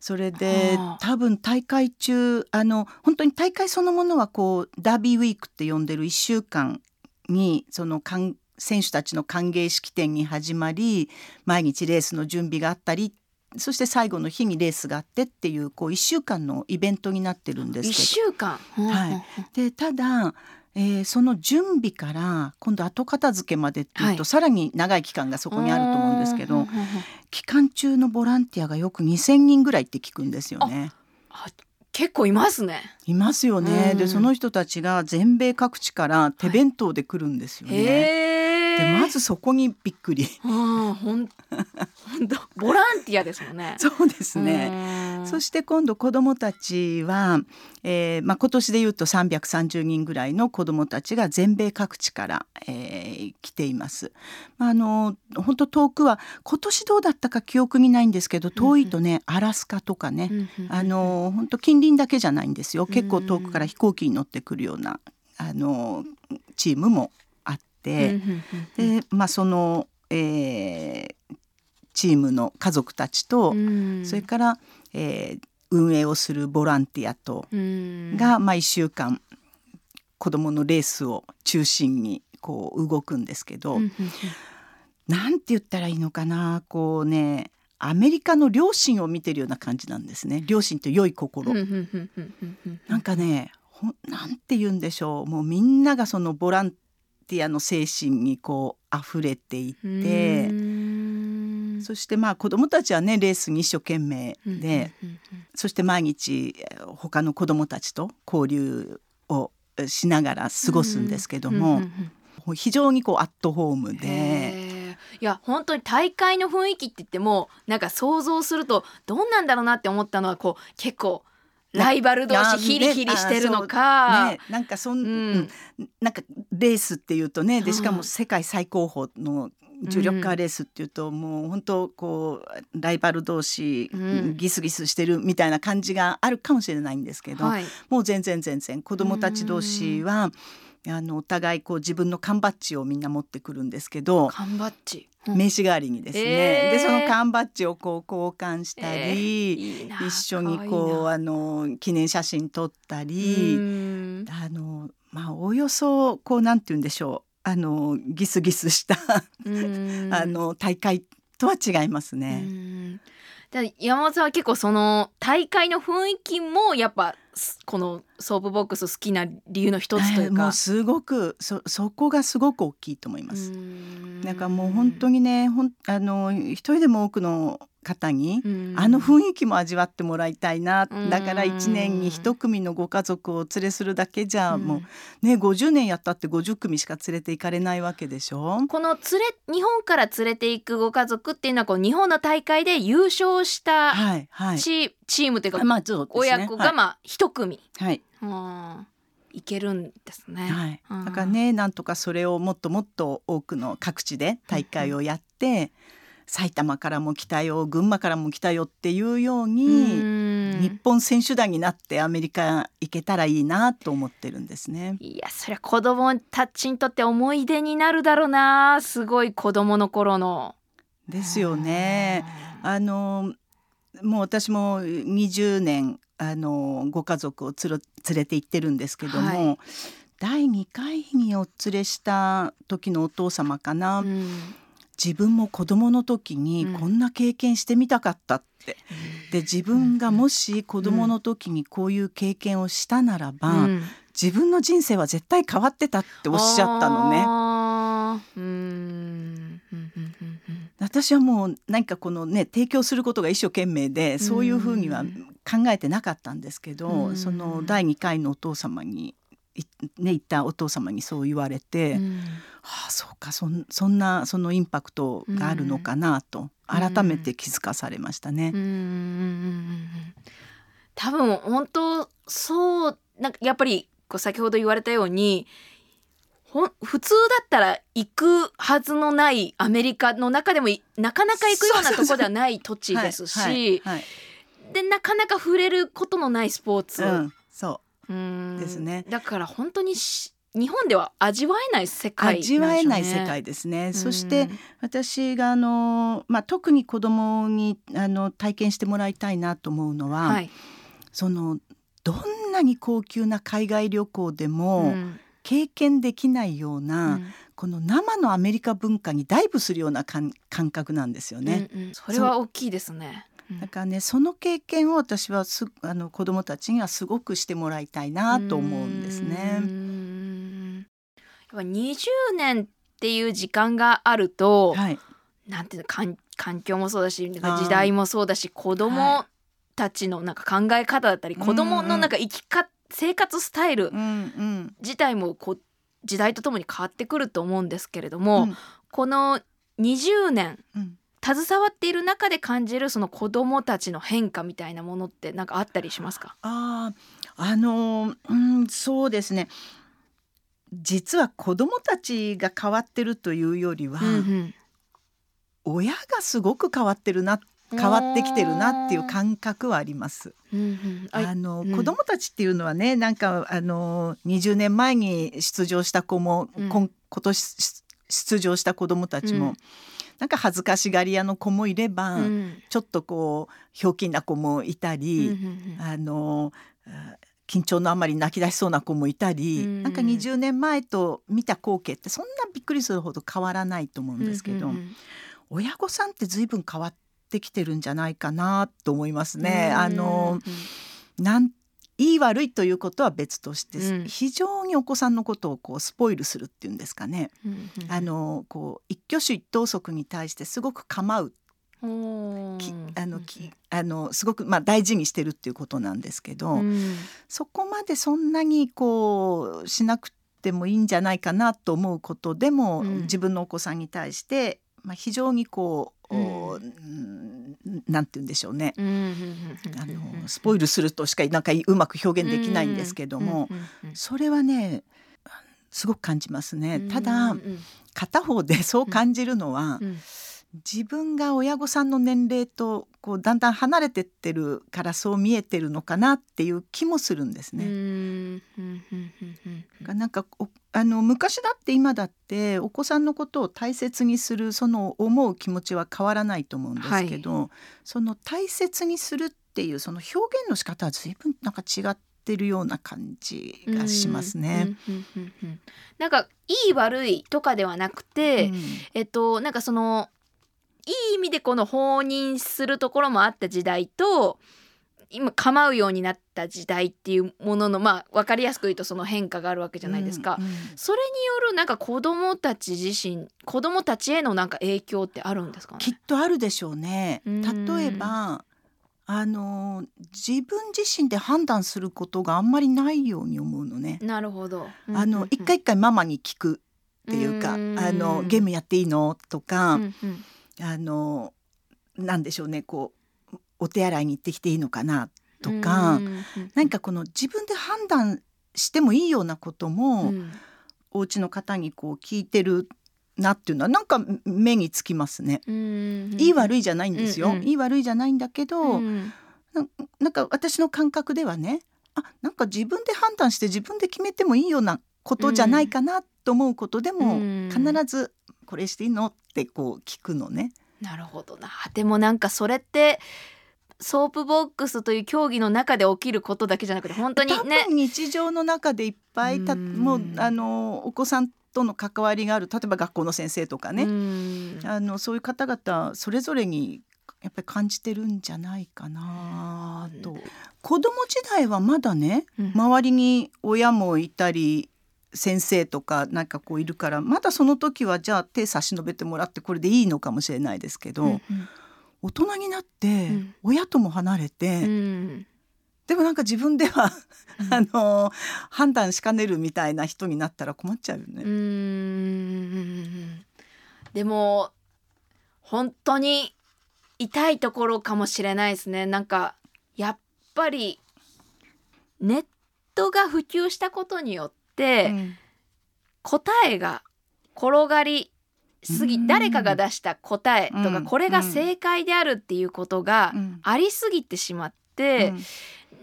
それで多分大会中あの本当に大会そのものはこうダービーウィークって呼んでる1週間にその選手たちの歓迎式典に始まり毎日レースの準備があったりそして最後の日にレースがあってっていうこう1週間のイベントになってるんですけど1週間、はい、でただ、えー、その準備から今度後片付けまでっていうと、はい、さらに長い期間がそこにあると思うんですけど期間中のボランティアがよく2,000人ぐらいって聞くんですよね。結構いますね。いますよね。でその人たちが全米各地から手弁当で来るんですよね。はいでまずそこにびっくり。あほん ボランティアですもんね。そうですね。そして今度子どもたちは、えーまあ、今年でいうと330人ぐらいの子どもたちが全米各地から、えー、来ています。まあ、あの本当遠くは今年どうだったか記憶にないんですけど遠いとね、アラスカとかね、あの本当近隣だけじゃないんですよ結構遠くから飛行機に乗ってくるようなあのチームもて、でまあその、えー、チームの家族たちと、それから、えー、運営をするボランティアとが、まあ、1週間子どものレースを中心にこう動くんですけど、なんて言ったらいいのかなこうねアメリカの両親を見てるような感じなんですね。両親と良い心。なんかねなんて言うんでしょう。もうみんながそのボランティアの精神にこう溢れていてそしてまあ子どもたちはねレースに一生懸命でそして毎日他の子どもたちと交流をしながら過ごすんですけども非常にこうアットホームで。いや本当に大会の雰囲気って言ってもなんか想像するとどんなんだろうなって思ったのはこう結構ライバル同士ヒリヒリしてるのか、ね、なんかそん、うん、なんかレースっていうとねでしかも世界最高峰の重力カーレースっていうと、うん、もう本当こうライバル同士、ギスギスしてるみたいな感じがあるかもしれないんですけど、はい、もう全然全然。子どもたち同士は、あのお互いこう自分の缶バッジをみんな持ってくるんですけど缶バッジ、うん、名刺代わりにですね、えー、でその缶バッジをこう交換したり、えー、一緒にこうあの記念写真撮ったりあのまあおおよそこうなんて言うんでしょう。あのギスギスした あの大会とは違いますね。山本さんは結構その大会の雰囲気もやっぱこのソープボックス好きな理由の一つというか、もうすごくそそこがすごく大きいと思います。なんかもう本当にねほんあの一人でも多くの方に、あの雰囲気も味わってもらいたいな、だから1年に1組のご家族をお連れするだけじゃ、もうね50年やったって50組しか連れて行かれないわけでしょ？この連れ日本から連れて行くご家族っていうのはこう日本の大会で優勝したチ,、はいはい、チームというか、まあね、親子がまあ1組。はい、はいいけるんですね。はい、だからね、なんとかそれをもっともっと多くの各地で大会をやって、埼玉からも来たよ群馬からも来たよっていうように日本選手団になってアメリカ行けたらいいなと思ってるんですね。いやそりゃ子供たちにとって思い出になるだろうなすごい子供の頃の。ですよね。あのもう私も20年あのご家族をつ連れて行ってるんですけども、はい、第2回にお連れした時のお父様かな。うん。自分も子供の時にこんな経験してみたかったって、うん、で自分がもし子供の時にこういう経験をしたならば、うん、自分の人生は絶対変わってたっておっしゃったのね。うん。私はもう何かこのね提供することが一生懸命でそういうふうには考えてなかったんですけど、その第2回のお父様にね、行ったお父様にそう言われて、うん、はあそうかそそんなそのインパクトがあるのかなと、改めて気づかされましたね。多分本当そうなんかやっぱりこう先ほど言われたようにほ普通だったら行くはずのないアメリカの中でもなかなか行くようなとこではない土地ですしでなかなか触れることのないスポーツ。うん、そうですね。だから本当に日本では味わえない世界、ね、味わえない世界ですね。そして私があのまあ特に子供にあの体験してもらいたいなと思うのは、はい、そのどんなに高級な海外旅行でも経験できないような、うん、この生のアメリカ文化にダイブするような感覚なんですよね。うんうん、それは大きいですね。だからねその経験を私はすあの子どもたちにはすごくしてもらいたいなと思うんですね。やっぱ20年っていう時間があると、はい、なんていうの環環境もそうだし時代もそうだし子どもたちのなんか考え方だったり、はい、子どものなんか生きか、生活スタイル自体もこう時代とともに変わってくると思うんですけれども、うん、この20年、うん携わっている中で感じるその子どもたちの変化みたいなものって何かあったりしますか？ああのうんそうですね。実は子どもたちが変わってるというよりは、うんうん、親がすごく変わってるな変わってきてるなっていう感覚はあります。うんうん、あの、うん、子供たちっていうのはねなんかあの20年前に出場した子も、うん、今年出場した子供たちも、うんなんか恥ずかしがり屋の子もいれば、うん、ちょっとこうひょうきんな子もいたり、うんあの緊張のあまり泣き出しそうな子もいたり、うん、なんか20年前と見た光景ってそんなびっくりするほど変わらないと思うんですけど、うんうんうん、親御さんって随分変わってきてるんじゃないかなと思いますね。うんうん、あのなんいい悪いということは別として、うん、非常にお子さんのことをこうスポイルするっていうんですかね、うんうん、あのこう一挙手一投足に対してすごく構う。きあのきあのすごく、まあ、大事にしてるっていうことなんですけど、うん、そこまでそんなにこうしなくってもいいんじゃないかなと思うことでも、うん、自分のお子さんに対して、まあ、非常にこう、うん、なんて言うんでしょうね、あのスポイルするとしかなんかうまく表現できないんですけども、それはねすごく感じますね。ただ、片方でそう感じるのは、自分が親御さんの年齢とこうだんだん離れてってるからそう見えてるのかなっていう気もするんですね。なんかあの昔だって今だってお子さんのことを大切にするその思う気持ちは変わらないと思うんですけど、はい、その大切にするっていうその表現の仕方は随分なんか違ってるような感じがしますね。なんかいい悪いとかではなくて、うん、えっとなんかそのいい意味でこの放任するところもあった時代と今構うようになった時代っていうもののまあ分かりやすく言うとその変化があるわけじゃないですか、うんうん、それによるなんか子どもたち自身子どもたちへのなんか影響ってあるんですか、ね、きっとあるでしょうね。例えばあの自分自身で判断することがあんまりないように思うのね。なるほど。あの一回一回ママに聞くっていうか、あのゲームやっていいの？とか、うんうん、あのなんでしょうねこうお手洗いに行ってきていいのかなとか、何かこの自分で判断してもいいようなことも、うん、お家の方にこう聞いてるなっていうのはなんか目につきますね。いい悪いじゃないんですよ。うんうん、いい悪いじゃないんだけど、うん、ななんか私の感覚ではねあなんか自分で判断して自分で決めてもいいようなことじゃないかなと思うことでも、必ずこれしていいのってこう聞くのね。なるほどな。でもなんかそれってソープボックスという競技の中で起きることだけじゃなくて本当にね。日常の中でいっぱいたもうあのお子さんとの関わりがある例えば学校の先生とかね。あのそういう方々それぞれにやっぱり感じてるんじゃないかなと。子供時代はまだね、周りに親もいたり先生とかなんかこういるからまだその時はじゃあ手差し伸べてもらってこれでいいのかもしれないですけど、うんうん、大人になって親とも離れて、うん、でもなんか自分では あの判断しかねるみたいな人になったら困っちゃうよね。うん。でも本当に痛いところかもしれないですね。なんかやっぱりネットが普及したことによって、うん、答えが転がりすぎ、誰かが出した答えとか、これが正解であるっていうことがありすぎてしまって、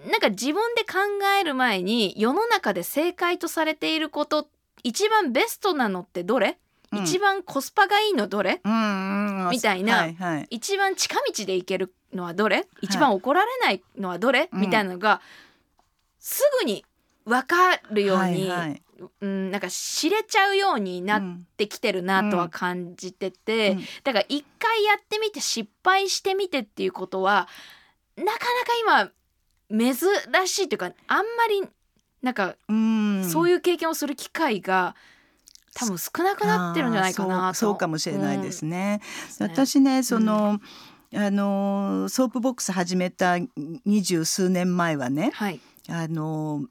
なんか自分で考える前に世の中で正解とされていること一番ベストなのってどれ、うん、一番コスパがいいのどれ、うん、みたいな、はいはい、一番近道で行けるのはどれ？一番怒られないのはどれ、みたいなのがすぐに分かるように、はいはい、うん、なんか知れちゃうようになってきてるなとは感じてて、うん、だから一回やってみて失敗してみてっていうことはなかなか今珍しいというかあんまりなんか、うん、そういう経験をする機会が多分少なくなってるんじゃないかなそうかもしれないですね。うん、私ねその、あのソープボックス始めた二十数年前はね、はい、あの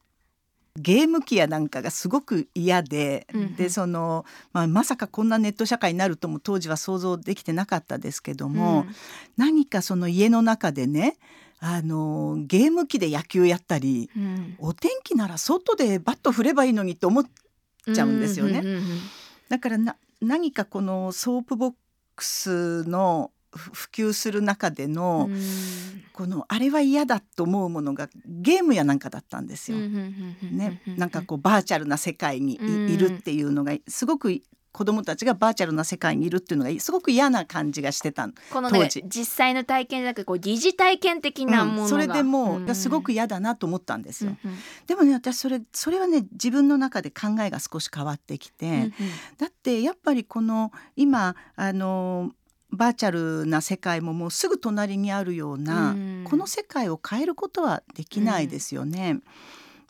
ゲーム機やなんかがすごく嫌でうん、でその、まあ、まさかこんなネット社会になるとも当時は想像できてなかったですけども、うん、何かその家の中でねあのゲーム機で野球やったり、うん、お天気なら外でバット振ればいいのにと思っちゃうんですよね。だからな何かこのソープボックスの普及する中での、このあれは嫌だと思うものがゲームやなんかだったんですよ。ね、なんかこうバーチャルな世界にいるっていうのがすごく子供たちがバーチャルな世界にいるっていうのがすごく嫌な感じがしてたこの、ね、実際の体験じゃなくてこう疑似体験的なもの、うん、それでもう、すごく嫌だなと思ったんですよ。うんうん、でもね私それそれはね自分の中で考えが少し変わってきて、うんうん、だってやっぱりこの今あのバーチャルな世界ももうすぐ隣にあるような、うん、この世界を変えることはできないですよね。うん、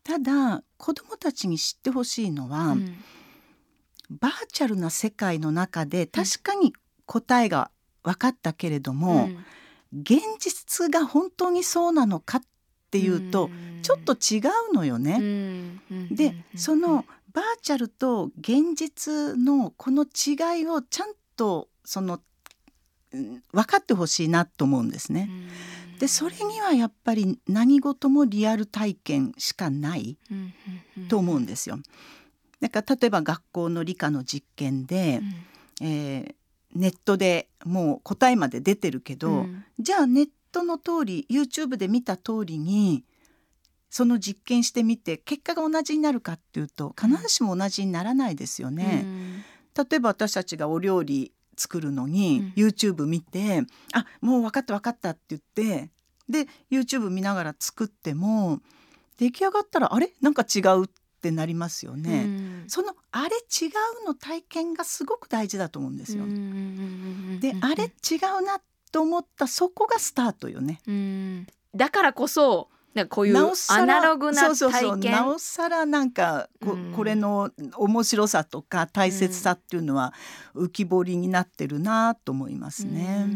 ただ子どもたちに知ってほしいのは、うん、バーチャルな世界の中で確かに答えが分かったけれども、現実が本当にそうなのかっていうと、ちょっと違うのよね。でそのババーチャルと現実のこの違いをちゃんとその分かってほしいなと思うんですね。でそれにはやっぱり何事もリアル体験しかないと思うんですよ。だから例えば学校の理科の実験で、うん、えー、ネットでもう答えまで出てるけど、うん、じゃあネットの通り YouTube で見た通りにその実験してみて結果が同じになるかっていうと必ずしも同じにならないですよね。うん、例えば私たちがお料理作るのに、うん、YouTube 見て「あもう分かった分かった」って言ってで YouTube 見ながら作っても出来上がったらあれ？なんか違うってなりますよね。うん、そのあれ違うの体験がすごく大事だと思うんですよ。であれ違うなと思ったそこがスタートよね。だからこそなんかこういうアナログな体験そうそうそうなおさらなんかこ,、これの面白さとか大切さっていうのは浮き彫りになってるなと思いますね。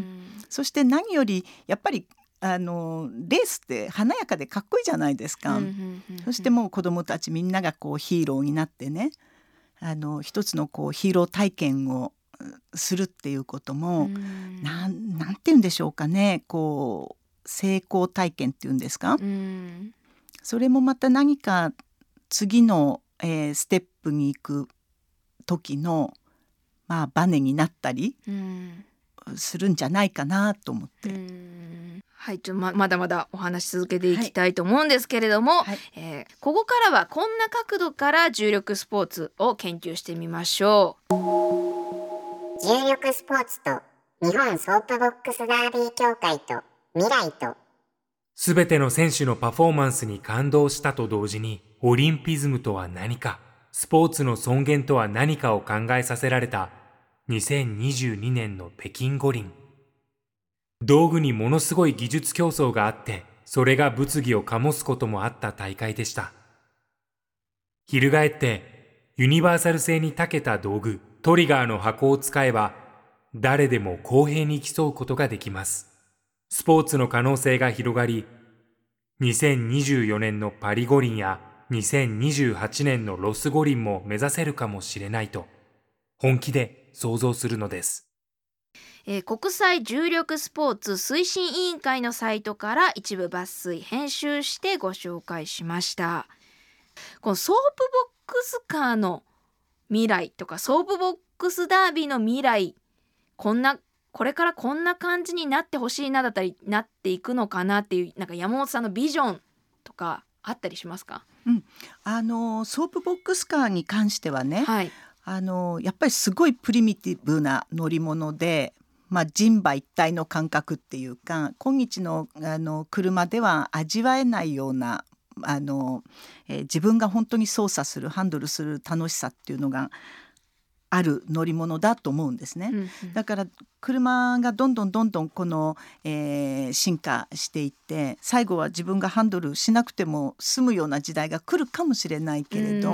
そして何よりやっぱりあのレースって華やかでかっこいいじゃないですか。そしてもう子どもたちみんながこうヒーローになってねあの一つのこうヒーロー体験をするっていうことも、ん、なんなんて言うんでしょうかね。こう成功体験っていうんですか、うん、それもまた何か次の、えー、ステップに行く時のまあバネになったりするんじゃないかなと思って。はいちょままだまだお話し続けていきたいと思うんですけれども、はい、えー、ここからはこんな角度から重力スポーツを研究してみましょう。重力スポーツと日本ソープボックスダービー協会と未来と。すべての選手のパフォーマンスに感動したと同時にオリンピズムとは何かスポーツの尊厳とは何かを考えさせられた2022年の北京五輪。道具にものすごい技術競争があってそれが物議を醸すこともあった大会でした。翻ってユニバーサル性に長けた道具トリガーの箱を使えば誰でも公平に競うことができます。スポーツの可能性が広がり、2024年のパリ五輪や2028年のロス五輪も目指せるかもしれないと、本気で想像するのです。えー、国際重力スポーツ推進委員会のサイトから一部抜粋編集してご紹介しましたこのソープボックスカーの未来とかソープボックスダービーの未来こんなこれからこんな感じになってほしいなだったりなっていくのかなっていうなんか山本さんのビジョンとかあったりしますか、うん、あのソープボックスカーに関してはね、はい、あのやっぱりすごいプリミティブな乗り物で、まあ、人馬一体の感覚っていうか今日のあの車では味わえないようなあの、えー、自分が本当に操作するハンドルする楽しさっていうのがある乗り物だと思うんですね、うんうん、だから車がどんどんどんどんこの、えー、進化していって最後は自分がハンドルしなくても済むような時代が来るかもしれないけれど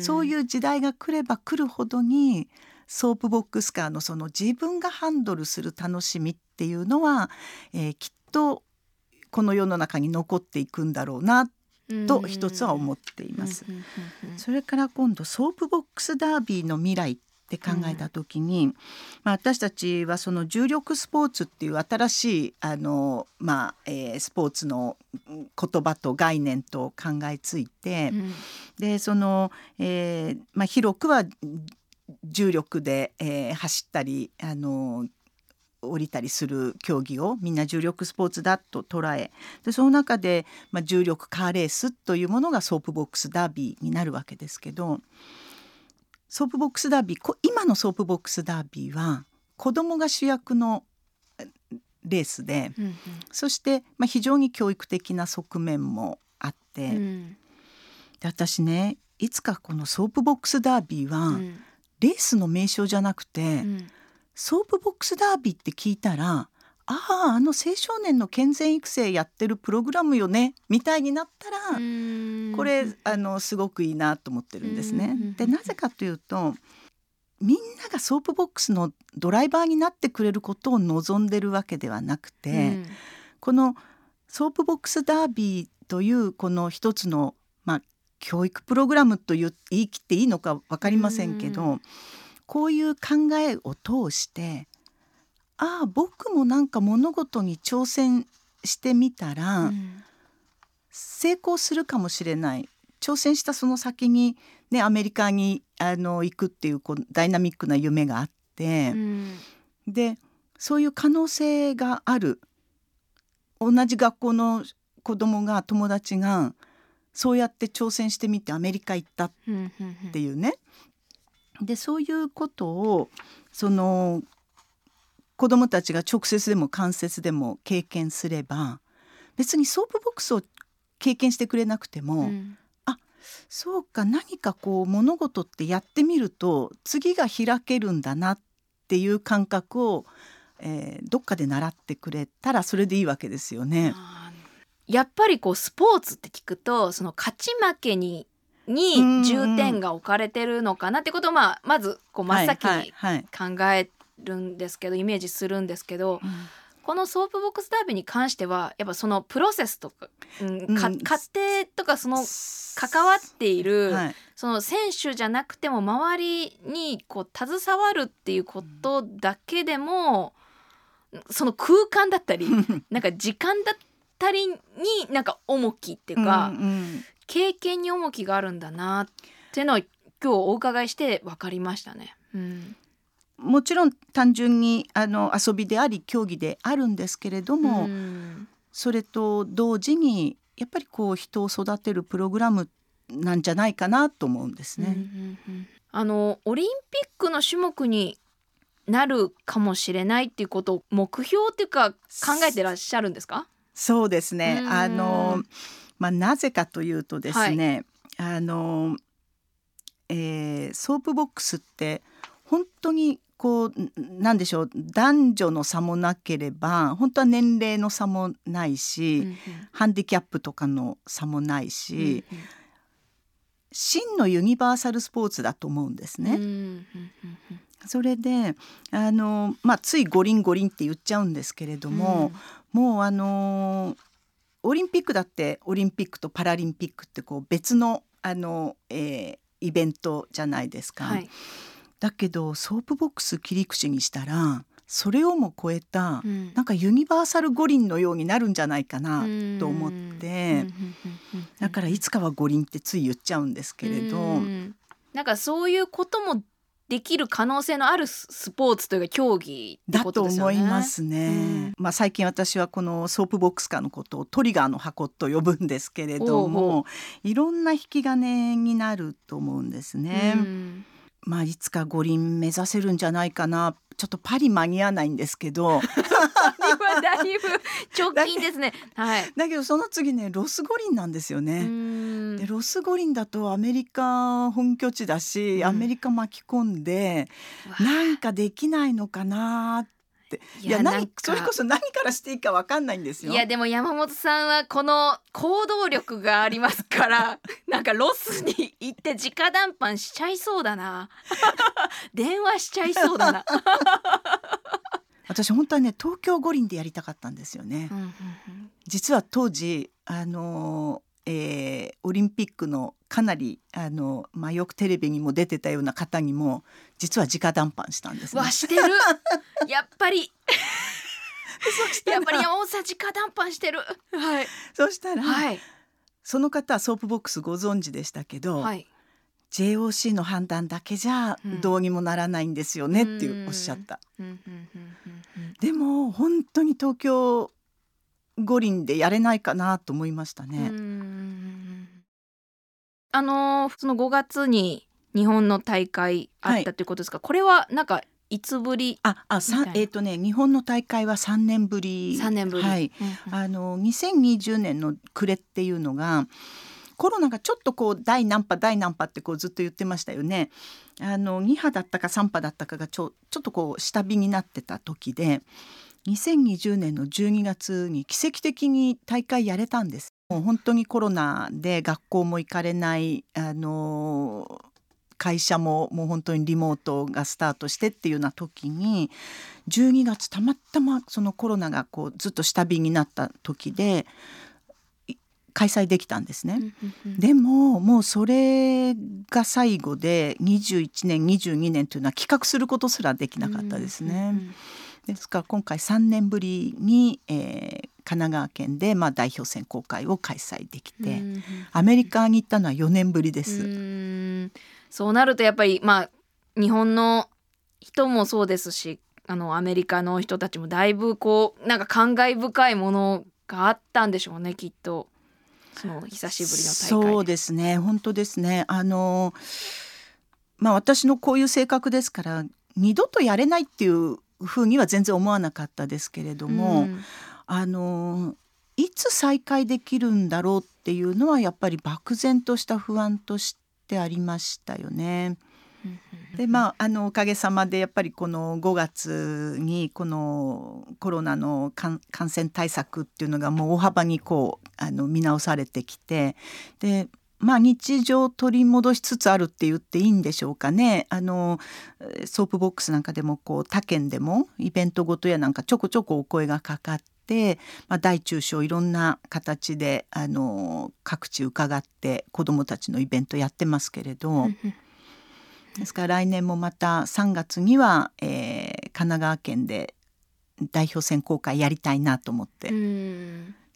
そういう時代が来れば来るほどにソープボックスカーのその自分がハンドルする楽しみっていうのは、えー、きっとこの世の中に残っていくんだろうなと一つは思っています。それから今度ソープボックスダービーの未来って考えた時に、うん、まあ、私たちはその重力スポーツっていう新しいあの、まあえー、スポーツの言葉と概念と考えついて、うん、でその、えーまあ、広くは重力で、えー、走ったりあの降りたりする競技をみんな重力スポーツだと捉えでその中で、まあ、重力カーレースというものがソープボックスダービーになるわけですけどソープボックスダービー今のソープボックスダービーは子供が主役のレースで、うんうん、そして、まあ、非常に教育的な側面もあって、うん、で私ねいつかこのソープボックスダービーは、うん、レースの名称じゃなくて、うん、ソープボックスダービーって聞いたらあああの青少年の健全育成やってるプログラムよねみたいになったらこれあのすごくいいなと思ってるんですね。でなぜかというとみんながソープボックスのドライバーになってくれることを望んでるわけではなくて、うん、このソープボックスダービーというこの一つの、まあ、教育プログラムと言い切っていいのか分かりませんけど、うこういう考えを通してああ僕もなんか物事に挑戦してみたら、うん、成功するかもしれない。挑戦したその先に、ね、アメリカにあの行くっていうこうダイナミックな夢があって、うん、でそういう可能性がある。同じ学校の子供が友達がそうやって挑戦してみてアメリカ行ったっていうね。でそういうことをその子どもたちが直接でも間接でも経験すれば別にソープボックスを経験してくれなくても、うん、あそうか何かこう物事ってやってみると次が開けるんだなっていう感覚を、えー、どっかで習ってくれたらそれでいいわけですよね。やっぱりこうスポーツって聞くとその勝ち負けにに重点が置かれてるのかなってことを、まあ、まずこう真っ先に考えるんですけど、イメージするんですけど、うん、このソープボックスダービーに関してはやっぱそのプロセスとか,、うんか過程とかその関わっている、はい、その選手じゃなくても周りにこう携わるっていうことだけでも、その空間だったり なんか時間だったりになんか重きっていうか、うんうん、経験に重きがあるんだなっていうのを今日お伺いして分かりましたね。うん、もちろん単純にあの遊びであり競技であるんですけれども、うん、それと同時にやっぱりこう人を育てるプログラムなんじゃないかなと思うんですね。うんうんうん、あのオリンピックの種目になるかもしれないっていうことを目標っていうか考えてらっしゃるんですか？そうですね。あのまあ、なぜかというとですね、はい、あの、えー、ソープボックスって本当にこうなんでしょう男女の差もなければ本当は年齢の差もないし、うんうん、ハンディキャップとかの差もないし、うんうん、真のユニバーサルスポーツだと思うんですね。うんうんうん。それであの、まあ、つい五輪五輪って言っちゃうんですけれども、うん、もうあのオリンピックだってオリンピックとパラリンピックってこう別のあの、えー、イベントじゃないですか。はい、だけどソープボックス切り口にしたらそれをも超えた、うん、なんかユニバーサル五輪のようになるんじゃないかなと思って。だからいつかは五輪ってつい言っちゃうんですけれど。なんかそういうこともできる可能性のあるスポーツというか競技だと思いますね。うん、まあ最近私はこのソープボックスカーのことをトリガーの箱と呼ぶんですけれどもいろんな引き金になると思うんですね。うんまあいつか五輪目指せるんじゃないかな。ちょっとパリ間に合わないんですけど。今だいぶ直近ですね。はい、だけどその次ねロス五輪なんですよね。でロス五輪だとアメリカ本拠地だし、アメリカ巻き込んでなんかできないのかなっって。いや何それこそ何からしていいか分かんないんですよ。いやでも山本さんはこの行動力がありますから なんかロスに行って直談判しちゃいそうだな。電話しちゃいそうだな。私本当はね東京五輪でやりたかったんですよね、うんうんうん、実は当時あのえー、オリンピックのかなりあの、まあ、よくテレビにも出てたような方にも実は直談判したんです、ね、わしてる。やっぱり。やっぱり山本さん直談判してる。はい。そしたら、はい、その方はソープボックスご存知でしたけど、はい、JOC の判断だけじゃどうにもならないんですよねっておっしゃった。でも本当に東京五輪でやれないかなと思いましたね。あのその5月に日本の大会あったということですか、はい、これはなんかいつぶりああさえっ、ー、とね日本の大会は3年ぶり。3年ぶり。はい、うんうん、あの2020年の暮れっていうのがコロナがちょっとこう第何波第何波ってこうずっと言ってましたよね。あの2波だったか3波だったかがちょちょっとこう下火になってた時で2020年の12月に奇跡的に大会やれたんですもう本当にコロナで学校も行かれないあの会社ももう本当にリモートがスタートしてっていうような時に12月たまたまそのコロナがこうずっと下火になった時で開催できたんですね。でももうそれが最後で21年22年というのは企画することすらできなかったですね。ですか？ら今回3年ぶりに、えー、神奈川県で、まあ、代表選考会を開催できて、アメリカに行ったのは4年ぶりです。うそうなるとやっぱり、まあ、日本の人もそうですしあのアメリカの人たちもだいぶこうなんか感慨深いものがあったんでしょうねきっと。その久しぶりの大会そうですね。本当ですね。あのまあ私のこういう性格ですから二度とやれないっていうふうには全然思わなかったですけれども、うん、あのいつ再開できるんだろうっていうのはやっぱり漠然とした不安としてありましたよね。でまあ、あのおかげさまでやっぱりこの5月にこのコロナの感染対策っていうのがもう大幅にこうあの見直されてきてでまあ、日常を取り戻しつつあるって言っていいんでしょうかね。あのソープボックスなんかでもこう他県でもイベントごとやなんかちょこちょこお声がかかって、まあ、大中小いろんな形であの各地伺って子どもたちのイベントやってますけれど。ですから来年もまた3月には、えー、神奈川県で代表選考会やりたいなと思って。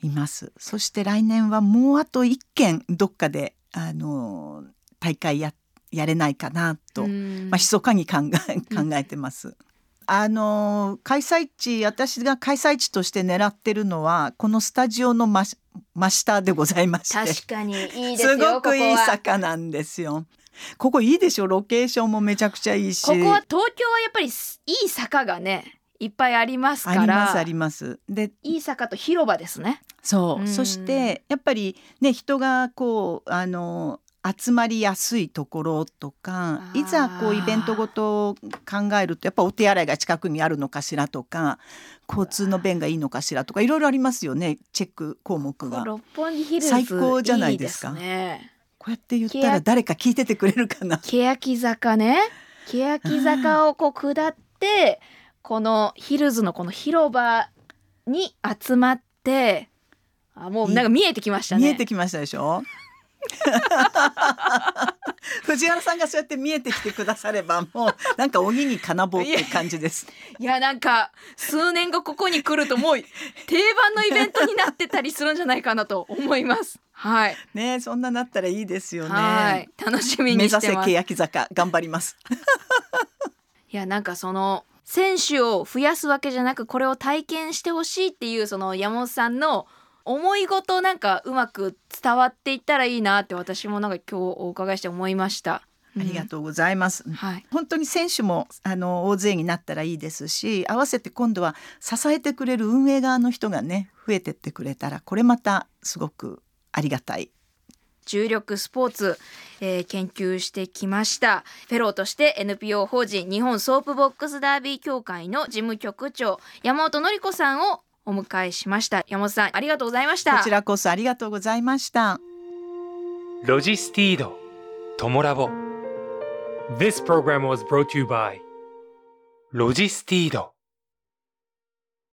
います。そして来年はもうあと1件どっかであの大会ややれないかなと、まあ密かに考え考えてます。あの開催地私が開催地として狙ってるのはこのスタジオの真真下でございまして確かにいいすごくいい坂なんですよ。ここいいでしょ？ロケーションもめちゃくちゃいいしここは東京はやっぱりいい坂がねいっぱいありますから。ありますあります。でいい坂と広場ですね。そう、うん、そしてやっぱりね人がこうあの集まりやすいところとかいざこうイベントごと考えるとやっぱお手洗いが近くにあるのかしらとか交通の便がいいのかしらとかいろいろありますよねチェック項目が。六本木ヒルズ最高じゃないですか。ね、こうやって言ったら誰か聞いててくれるかな。欅坂ね。欅坂をこう下ってこのヒルズのこの広場に集まってあもうなんか見えてきましたね。見えてきましたでしょ？藤原さんがそうやって見えてきてくださればもうなんか鬼に金棒って感じです。いやなんか数年後ここに来るともう定番のイベントになってたりするんじゃないかなと思います。はい。ねそんななったらいいですよね。楽しみにしてます。目指せ欅坂頑張ります。いやなんかその選手を増やすわけじゃなくこれを体験してほしいっていうその山本さんの思い事なんかうまく伝わっていったらいいなって私もなんか今日お伺いして思いました。ありがとうございます、うん、はい、本当に選手もあの大勢になったらいいですし合わせて今度は支えてくれる運営側の人がね増えてってくれたらこれまたすごくありがたい重力スポーツ、えー、研究してきました。フェローとして NPO 法人日本ソープボックスダービー協会の事務局長山本典子さんをお迎えしました。山本さんありがとうございました。こちらこそありがとうございました。 LOGISTEED TOMOLAB。This program was brought to you by LOGISTEED